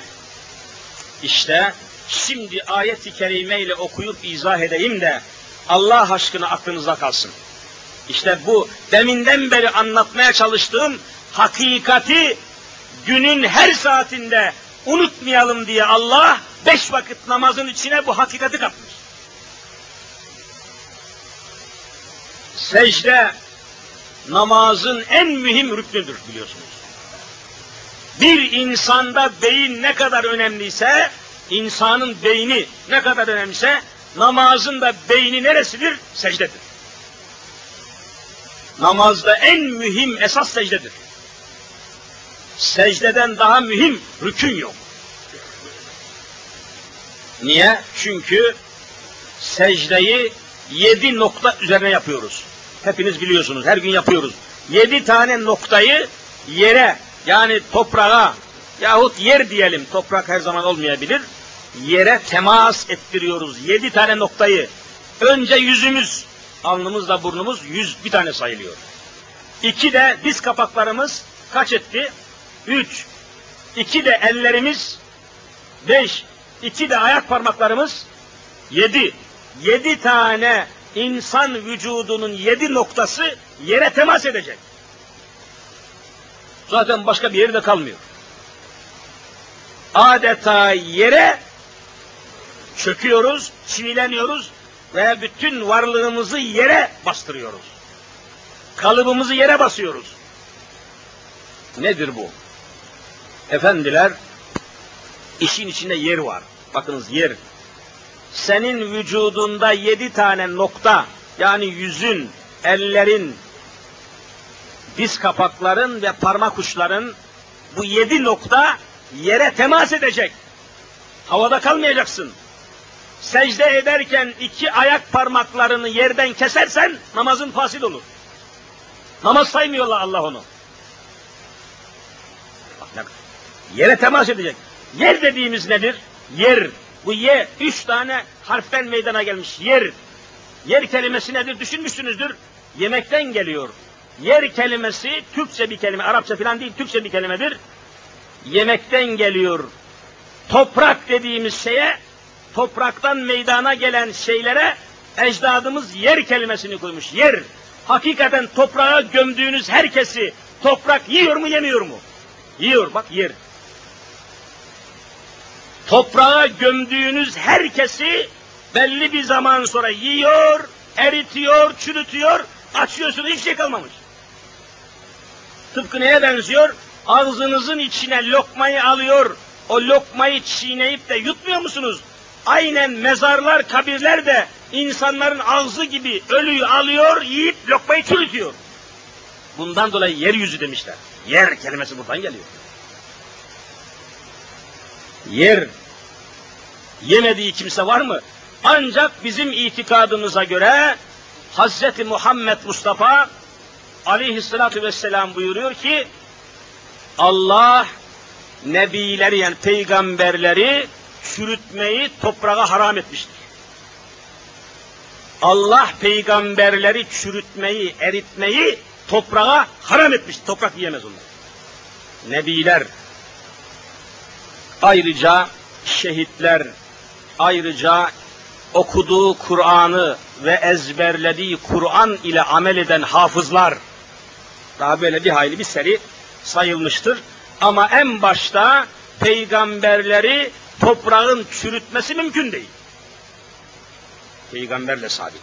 İşte şimdi ayet-i kerime ile okuyup izah edeyim de Allah aşkına aklınızda kalsın. İşte bu deminden beri anlatmaya çalıştığım hakikati günün her saatinde unutmayalım diye Allah beş vakit namazın içine bu hakikati katmış. Secde namazın en mühim rüknüdür biliyorsunuz. Bir insanda beyin ne kadar önemliyse, insanın beyni ne kadar önemliyse, namazın da beyni neresidir? Secdedir. Namazda en mühim esas secdedir. Secdeden daha mühim rükün yok. Niye? Çünkü secdeyi yedi nokta üzerine yapıyoruz. Hepiniz biliyorsunuz, her gün yapıyoruz. Yedi tane noktayı yere, yani toprağa yahut yer diyelim, toprak her zaman olmayabilir. Yere temas ettiriyoruz. Yedi tane noktayı. Önce yüzümüz, alnımızla burnumuz yüz bir tane sayılıyor. İki de diz kapaklarımız kaç etti? Üç. İki de ellerimiz beş. İki de ayak parmaklarımız yedi. Yedi tane insan vücudunun yedi noktası yere temas edecek. Zaten başka bir yerde kalmıyor. Adeta yere çöküyoruz, çivileniyoruz ve bütün varlığımızı yere bastırıyoruz. Kalıbımızı yere basıyoruz. Nedir bu? Efendiler, işin içinde yer var. Bakınız yer. senin vücudunda yedi tane nokta, yani yüzün, ellerin, diz kapakların ve parmak uçların bu yedi nokta yere temas edecek. Havada kalmayacaksın. Secde ederken iki ayak parmaklarını yerden kesersen namazın fasil olur. Namaz saymıyorlar Allah onu. Bak, yere temas edecek. Yer dediğimiz nedir? Yer. Bu ye üç tane harften meydana gelmiş. Yer. Yer kelimesi nedir? Düşünmüşsünüzdür. Yemekten geliyor. Yer kelimesi Türkçe bir kelime, Arapça falan değil, Türkçe bir kelimedir. Yemekten geliyor. Toprak dediğimiz şeye, topraktan meydana gelen şeylere ecdadımız yer kelimesini koymuş. Yer. Hakikaten toprağa gömdüğünüz herkesi toprak yiyor mu yemiyor mu? Yiyor bak yer. Toprağa gömdüğünüz herkesi belli bir zaman sonra yiyor, eritiyor, çürütüyor, açıyorsunuz hiçbir şey kalmamış. Tıpkı neye benziyor? Ağzınızın içine lokmayı alıyor, o lokmayı çiğneyip de yutmuyor musunuz? Aynen mezarlar, kabirler de insanların ağzı gibi ölüyü alıyor, yiyip lokmayı çürütüyor. Bundan dolayı yeryüzü demişler. Yer kelimesi buradan geliyor. Yer. Yemediği kimse var mı? Ancak bizim itikadımıza göre Hz. Muhammed Mustafa aleyhissalatü vesselam buyuruyor ki Allah nebileri yani peygamberleri çürütmeyi toprağa haram etmiştir. Allah peygamberleri çürütmeyi, eritmeyi toprağa haram etmiş. Toprak yiyemez onlar. Nebiler, ayrıca şehitler, ayrıca okuduğu Kur'an'ı ve ezberlediği Kur'an ile amel eden hafızlar, daha böyle bir hayli bir seri sayılmıştır. Ama en başta peygamberleri toprağın çürütmesi mümkün değil. Peygamberle sabit.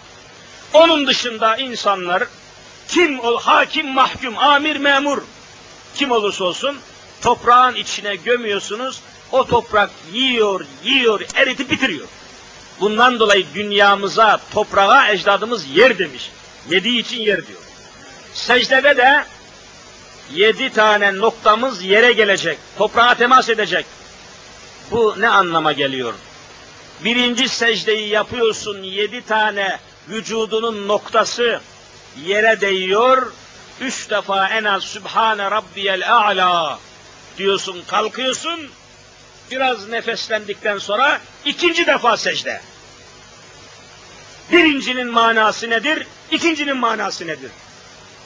Onun dışında insanlar kim ol, hakim, mahkum, amir, memur kim olursa olsun toprağın içine gömüyorsunuz. O toprak yiyor, yiyor, eritip bitiriyor. Bundan dolayı dünyamıza, toprağa ecdadımız yer demiş. Yediği için yer diyor. Secdede de yedi tane noktamız yere gelecek. Toprağa temas edecek. Bu ne anlama geliyor? Birinci secdeyi yapıyorsun, yedi tane vücudunun noktası yere değiyor. Üç defa en az Sübhane Rabbiyel A'la diyorsun, kalkıyorsun. Biraz nefeslendikten sonra ikinci defa secde. Birincinin manası nedir? İkincinin manası nedir?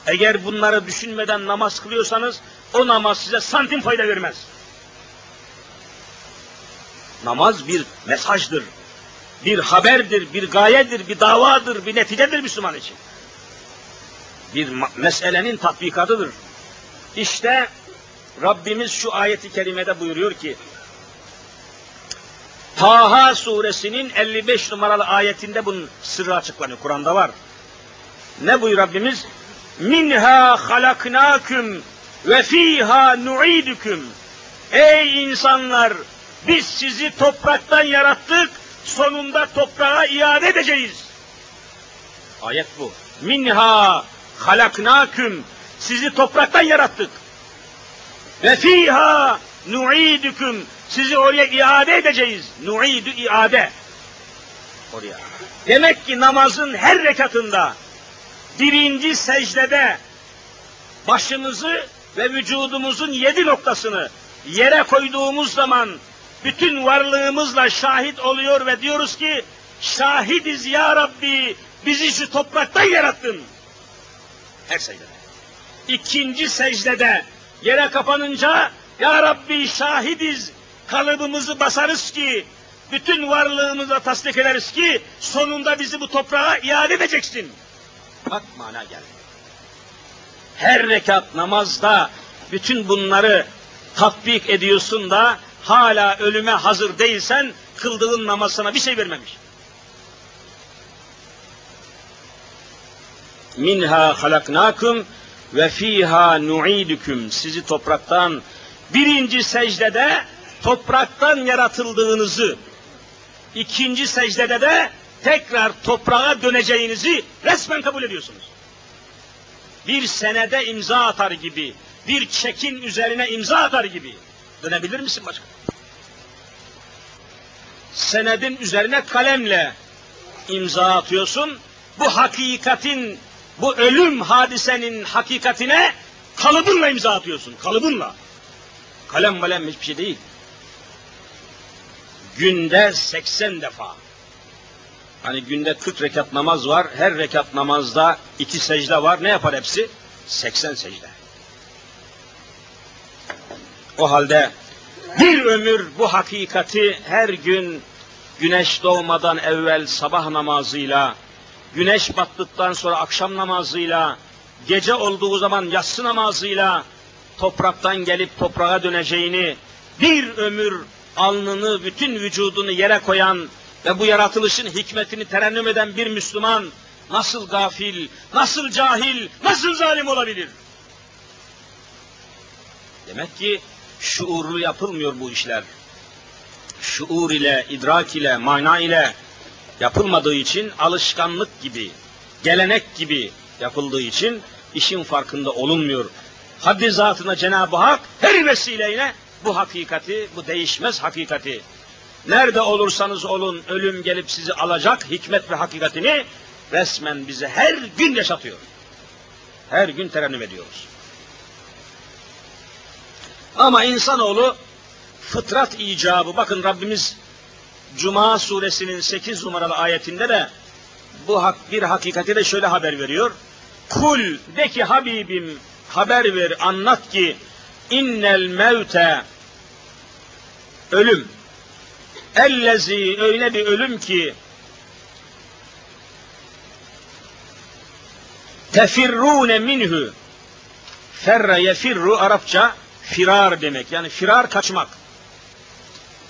Eğer bunları düşünmeden namaz kılıyorsanız o namaz size santim fayda vermez. Namaz bir mesajdır, bir haberdir, bir gayedir, bir davadır, bir neticedir Müslüman için. Bir meselenin tatbikatıdır. İşte Rabbimiz şu ayeti kerimede buyuruyor ki, Taha suresinin 55 numaralı ayetinde bunun sırrı açıklanıyor. Kur'an'da var. Ne buyur Rabbimiz? Minha halaknakum ve fiha nuidüküm. Ey insanlar! Biz sizi topraktan yarattık, sonunda toprağa iade edeceğiz. Ayet bu. Minha halaknakum. Sizi topraktan yarattık. Ve fiha nuidüküm. Sizi oraya iade edeceğiz. Nuidü iade. Oraya. Demek ki namazın her rekatında birinci secdede başımızı ve vücudumuzun yedi noktasını yere koyduğumuz zaman bütün varlığımızla şahit oluyor ve diyoruz ki şahidiz ya Rabbi bizi şu topraktan yarattın. Her secdede. İkinci secdede yere kapanınca ya Rabbi şahidiz kalıbımızı basarız ki bütün varlığımızla tasdik ederiz ki sonunda bizi bu toprağa iade edeceksin. Bak mana geldi. Her rekat namazda bütün bunları tatbik ediyorsun da hala ölüme hazır değilsen kıldığın namaz sana bir şey vermemiş. Minha halaknakum ve fiha nu'idukum. Sizi topraktan birinci secdede topraktan yaratıldığınızı, ikinci secdede de tekrar toprağa döneceğinizi resmen kabul ediyorsunuz. Bir senede imza atar gibi, bir çekin üzerine imza atar gibi. Dönebilir misin başka? Senedin üzerine kalemle imza atıyorsun. Bu hakikatin, bu ölüm hadisenin hakikatine kalıbınla imza atıyorsun. Kalıbınla. Kalem malem hiçbir şey değil. Günde 80 defa. Hani günde 40 rekat namaz var. Her rekat namazda iki secde var. Ne yapar hepsi? 80 secde. O halde bir ömür bu hakikati her gün güneş doğmadan evvel sabah namazıyla, güneş battıktan sonra akşam namazıyla, gece olduğu zaman yatsı namazıyla topraktan gelip toprağa döneceğini, bir ömür alnını, bütün vücudunu yere koyan ve bu yaratılışın hikmetini terennüm eden bir Müslüman nasıl gafil, nasıl cahil, nasıl zalim olabilir? Demek ki şuurlu yapılmıyor bu işler. Şuur ile, idrak ile, mana ile yapılmadığı için alışkanlık gibi, gelenek gibi yapıldığı için işin farkında olunmuyor. Haddi zatına Cenab-ı Hak her vesileyle bu hakikati, bu değişmez hakikati, nerede olursanız olun ölüm gelip sizi alacak hikmet ve hakikatini resmen bize her gün yaşatıyor. Her gün terennüm ediyoruz. Ama insanoğlu fıtrat icabı, bakın Rabbimiz Cuma suresinin 8 numaralı ayetinde de bu hak, bir hakikati de şöyle haber veriyor. Kul de ki Habibim haber ver anlat ki innel mevte ölüm ellezi öyle bir ölüm ki tefirrune minhu ferre yefirru Arapça firar demek. Yani firar kaçmak.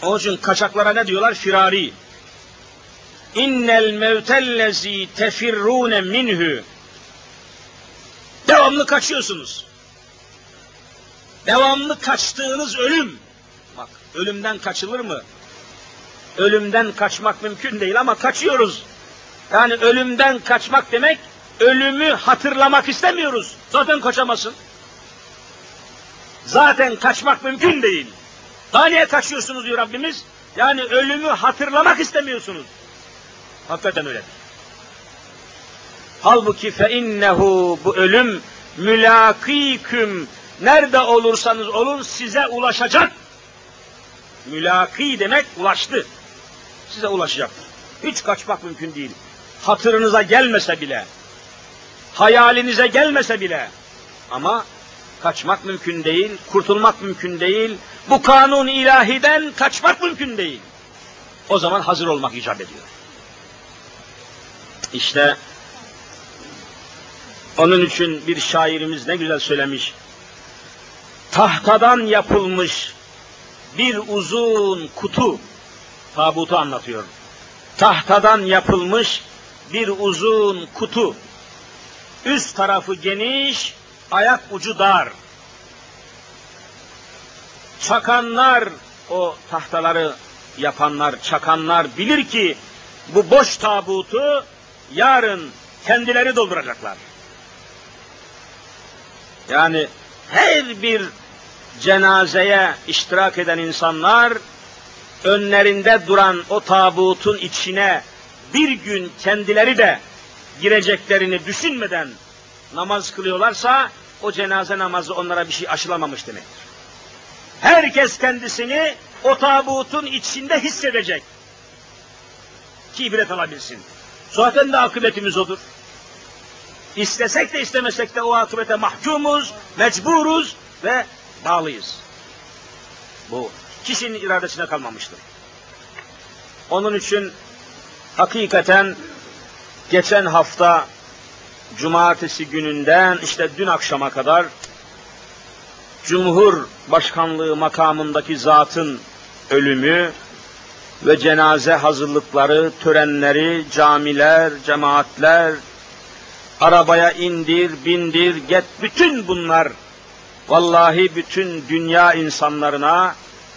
Onun için kaçaklara ne diyorlar? Firari. İnnel mevtellezi tefirrune minhu. Devamlı kaçıyorsunuz. Devamlı kaçtığınız ölüm. Bak ölümden kaçılır mı? Ölümden kaçmak mümkün değil ama kaçıyoruz. Yani ölümden kaçmak demek ölümü hatırlamak istemiyoruz. Zaten kaçamazsın. Zaten kaçmak mümkün değil. Daha niye kaçıyorsunuz diyor Rabbimiz? Yani ölümü hatırlamak istemiyorsunuz. Hakikaten öyle. Halbuki fe innehu bu ölüm mülakiküm nerede olursanız olun size ulaşacak. Mülaki demek ulaştı. Size ulaşacaktır. Hiç kaçmak mümkün değil. Hatırınıza gelmese bile, hayalinize gelmese bile ama kaçmak mümkün değil, kurtulmak mümkün değil, bu kanun ilahiden kaçmak mümkün değil. O zaman hazır olmak icap ediyor. İşte onun için bir şairimiz ne güzel söylemiş. Tahtadan yapılmış bir uzun kutu tabutu anlatıyor. Tahtadan yapılmış bir uzun kutu. Üst tarafı geniş, ayak ucu dar. Çakanlar, o tahtaları yapanlar, çakanlar bilir ki bu boş tabutu yarın kendileri dolduracaklar. Yani her bir cenazeye iştirak eden insanlar önlerinde duran o tabutun içine bir gün kendileri de gireceklerini düşünmeden namaz kılıyorlarsa o cenaze namazı onlara bir şey aşılamamış demektir. Herkes kendisini o tabutun içinde hissedecek. Ki ibret alabilsin. Zaten de akıbetimiz odur. İstesek de istemesek de o akıbete mahkumuz, mecburuz ve bağlıyız. Bu kişinin iradesine kalmamıştır. Onun için hakikaten geçen hafta cumartesi gününden işte dün akşama kadar Cumhur Başkanlığı makamındaki zatın ölümü ve cenaze hazırlıkları, törenleri, camiler, cemaatler, arabaya indir, bindir, get, bütün bunlar vallahi bütün dünya insanlarına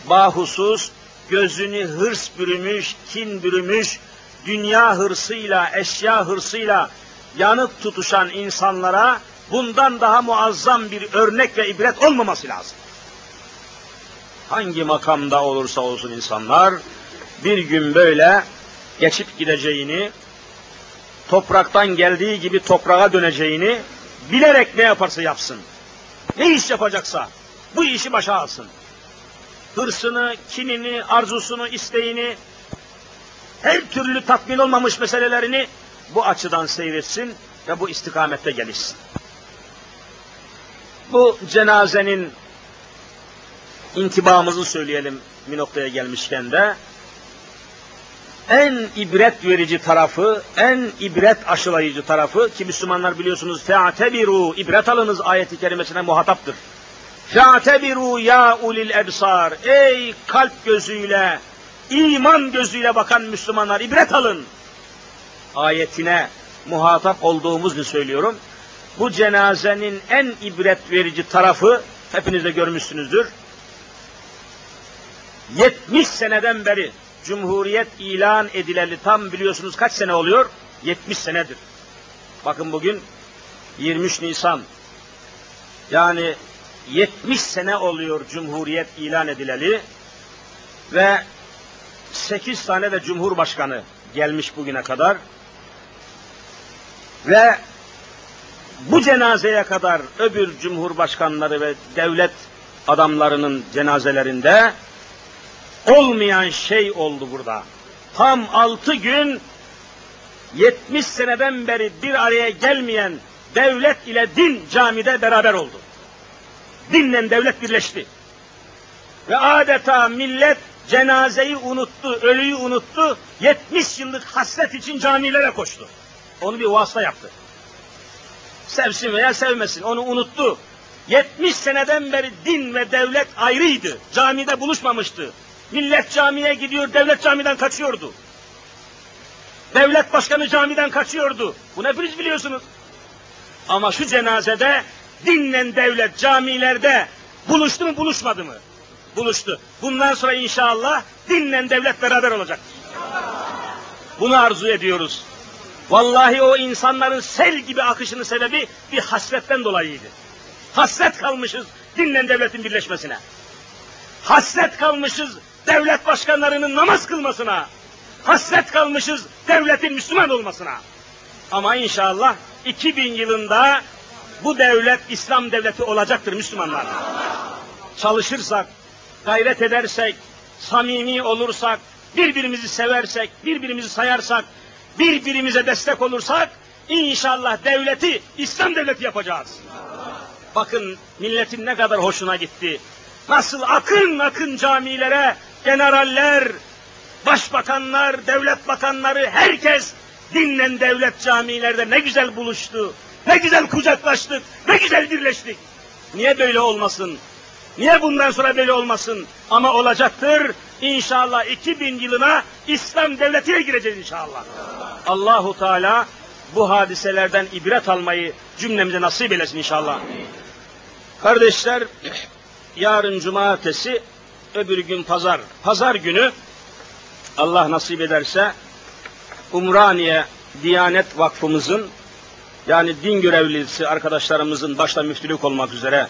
bahusus gözünü hırs bürümüş, kin bürümüş, dünya hırsıyla, eşya hırsıyla yanıp tutuşan insanlara bundan daha muazzam bir örnek ve ibret olmaması lazım. Hangi makamda olursa olsun insanlar bir gün böyle geçip gideceğini, topraktan geldiği gibi toprağa döneceğini bilerek ne yaparsa yapsın. Ne iş yapacaksa bu işi başa alsın. Hırsını, kinini, arzusunu, isteğini, her türlü tatmin olmamış meselelerini bu açıdan seyretsin ve bu istikamette gelişsin. Bu cenazenin intibamızı söyleyelim bir noktaya gelmişken de en ibret verici tarafı, en ibret aşılayıcı tarafı ki Müslümanlar biliyorsunuz fe'tebiru ibret alınız ayeti kerimesine muhataptır. Fe'tebiru ya ulil ebsar ey kalp gözüyle, iman gözüyle bakan Müslümanlar ibret alın. Ayetine muhatap olduğumuzu söylüyorum. Bu cenazenin en ibret verici tarafı hepiniz de görmüşsünüzdür. 70 seneden beri Cumhuriyet ilan edileli tam biliyorsunuz kaç sene oluyor? 70 senedir. Bakın bugün 23 Nisan. Yani 70 sene oluyor Cumhuriyet ilan edileli ve 8 tane de Cumhurbaşkanı gelmiş bugüne kadar. Ve bu cenazeye kadar öbür cumhurbaşkanları ve devlet adamlarının cenazelerinde olmayan şey oldu burada. Tam altı gün 70 seneden beri bir araya gelmeyen devlet ile din camide beraber oldu. Dinle devlet birleşti. Ve adeta millet cenazeyi unuttu, ölüyü unuttu. 70 yıllık hasret için camilere koştu. Onu bir vasıta yaptı. Sevsin veya sevmesin onu unuttu. 70 seneden beri din ve devlet ayrıydı. Camide buluşmamıştı. Millet camiye gidiyor, devlet camiden kaçıyordu. Devlet başkanı camiden kaçıyordu. Bunu hepiniz biliyorsunuz. Ama şu cenazede dinle devlet camilerde buluştu mu buluşmadı mı? Buluştu. Bundan sonra inşallah dinle devlet beraber olacak. Bunu arzu ediyoruz. Vallahi o insanların sel gibi akışının sebebi bir hasretten dolayıydı. Hasret kalmışız dinle devletin birleşmesine. Hasret kalmışız devlet başkanlarının namaz kılmasına. Hasret kalmışız devletin Müslüman olmasına. Ama inşallah 2000 yılında bu devlet İslam devleti olacaktır Müslümanlar. Çalışırsak, gayret edersek, samimi olursak, birbirimizi seversek, birbirimizi sayarsak, birbirimize destek olursak inşallah devleti İslam devleti yapacağız. Bakın milletin ne kadar hoşuna gitti. Nasıl akın akın camilere generaller, başbakanlar, devlet bakanları herkes dinlen devlet camilerde ne güzel buluştu. Ne güzel kucaklaştık, ne güzel birleştik. Niye böyle olmasın? Niye bundan sonra böyle olmasın? Ama olacaktır. İnşallah 2000 yılına İslam devletine gireceğiz inşallah. Allahu Teala bu hadiselerden ibret almayı cümlemize nasip eylesin inşallah. Kardeşler, yarın cumartesi, öbür gün pazar. Pazar günü Allah nasip ederse Umraniye Diyanet Vakfımızın yani din görevlisi arkadaşlarımızın başta müftülük olmak üzere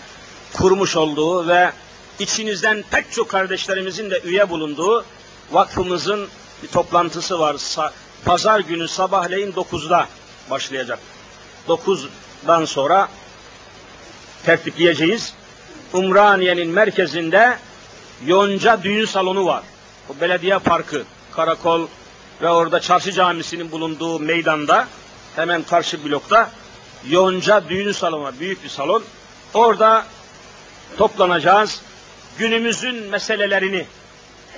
kurmuş olduğu ve içinizden pek çok kardeşlerimizin de üye bulunduğu vakfımızın bir toplantısı var. Pazar günü sabahleyin 9'da başlayacak. 9'dan sonra tertipleyeceğiz. Umraniye'nin merkezinde Yonca Düğün Salonu var. O belediye parkı, karakol ve orada çarşı camisinin bulunduğu meydanda hemen karşı blokta Yonca Düğün Salonu büyük bir salon. Orada toplanacağız. Günümüzün meselelerini,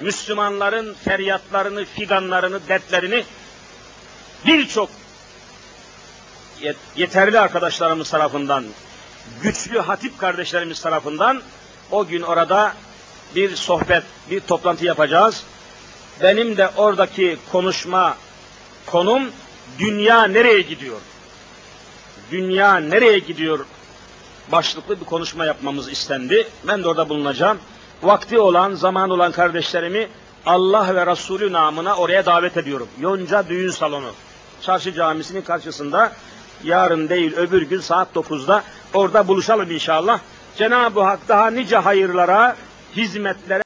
Müslümanların feryatlarını, figanlarını, dertlerini birçok yeterli arkadaşlarımız tarafından, güçlü hatip kardeşlerimiz tarafından o gün orada bir sohbet, bir toplantı yapacağız. Benim de oradaki konuşma konum dünya nereye gidiyor? Dünya nereye gidiyor? Başlıklı bir konuşma yapmamız istendi. Ben de orada bulunacağım. Vakti olan, zaman olan kardeşlerimi Allah ve Resulü namına oraya davet ediyorum. Yonca Düğün Salonu. Çarşı Camisi'nin karşısında yarın değil öbür gün saat 9'da orada buluşalım inşallah. Cenab-ı Hak daha nice hayırlara, hizmetlere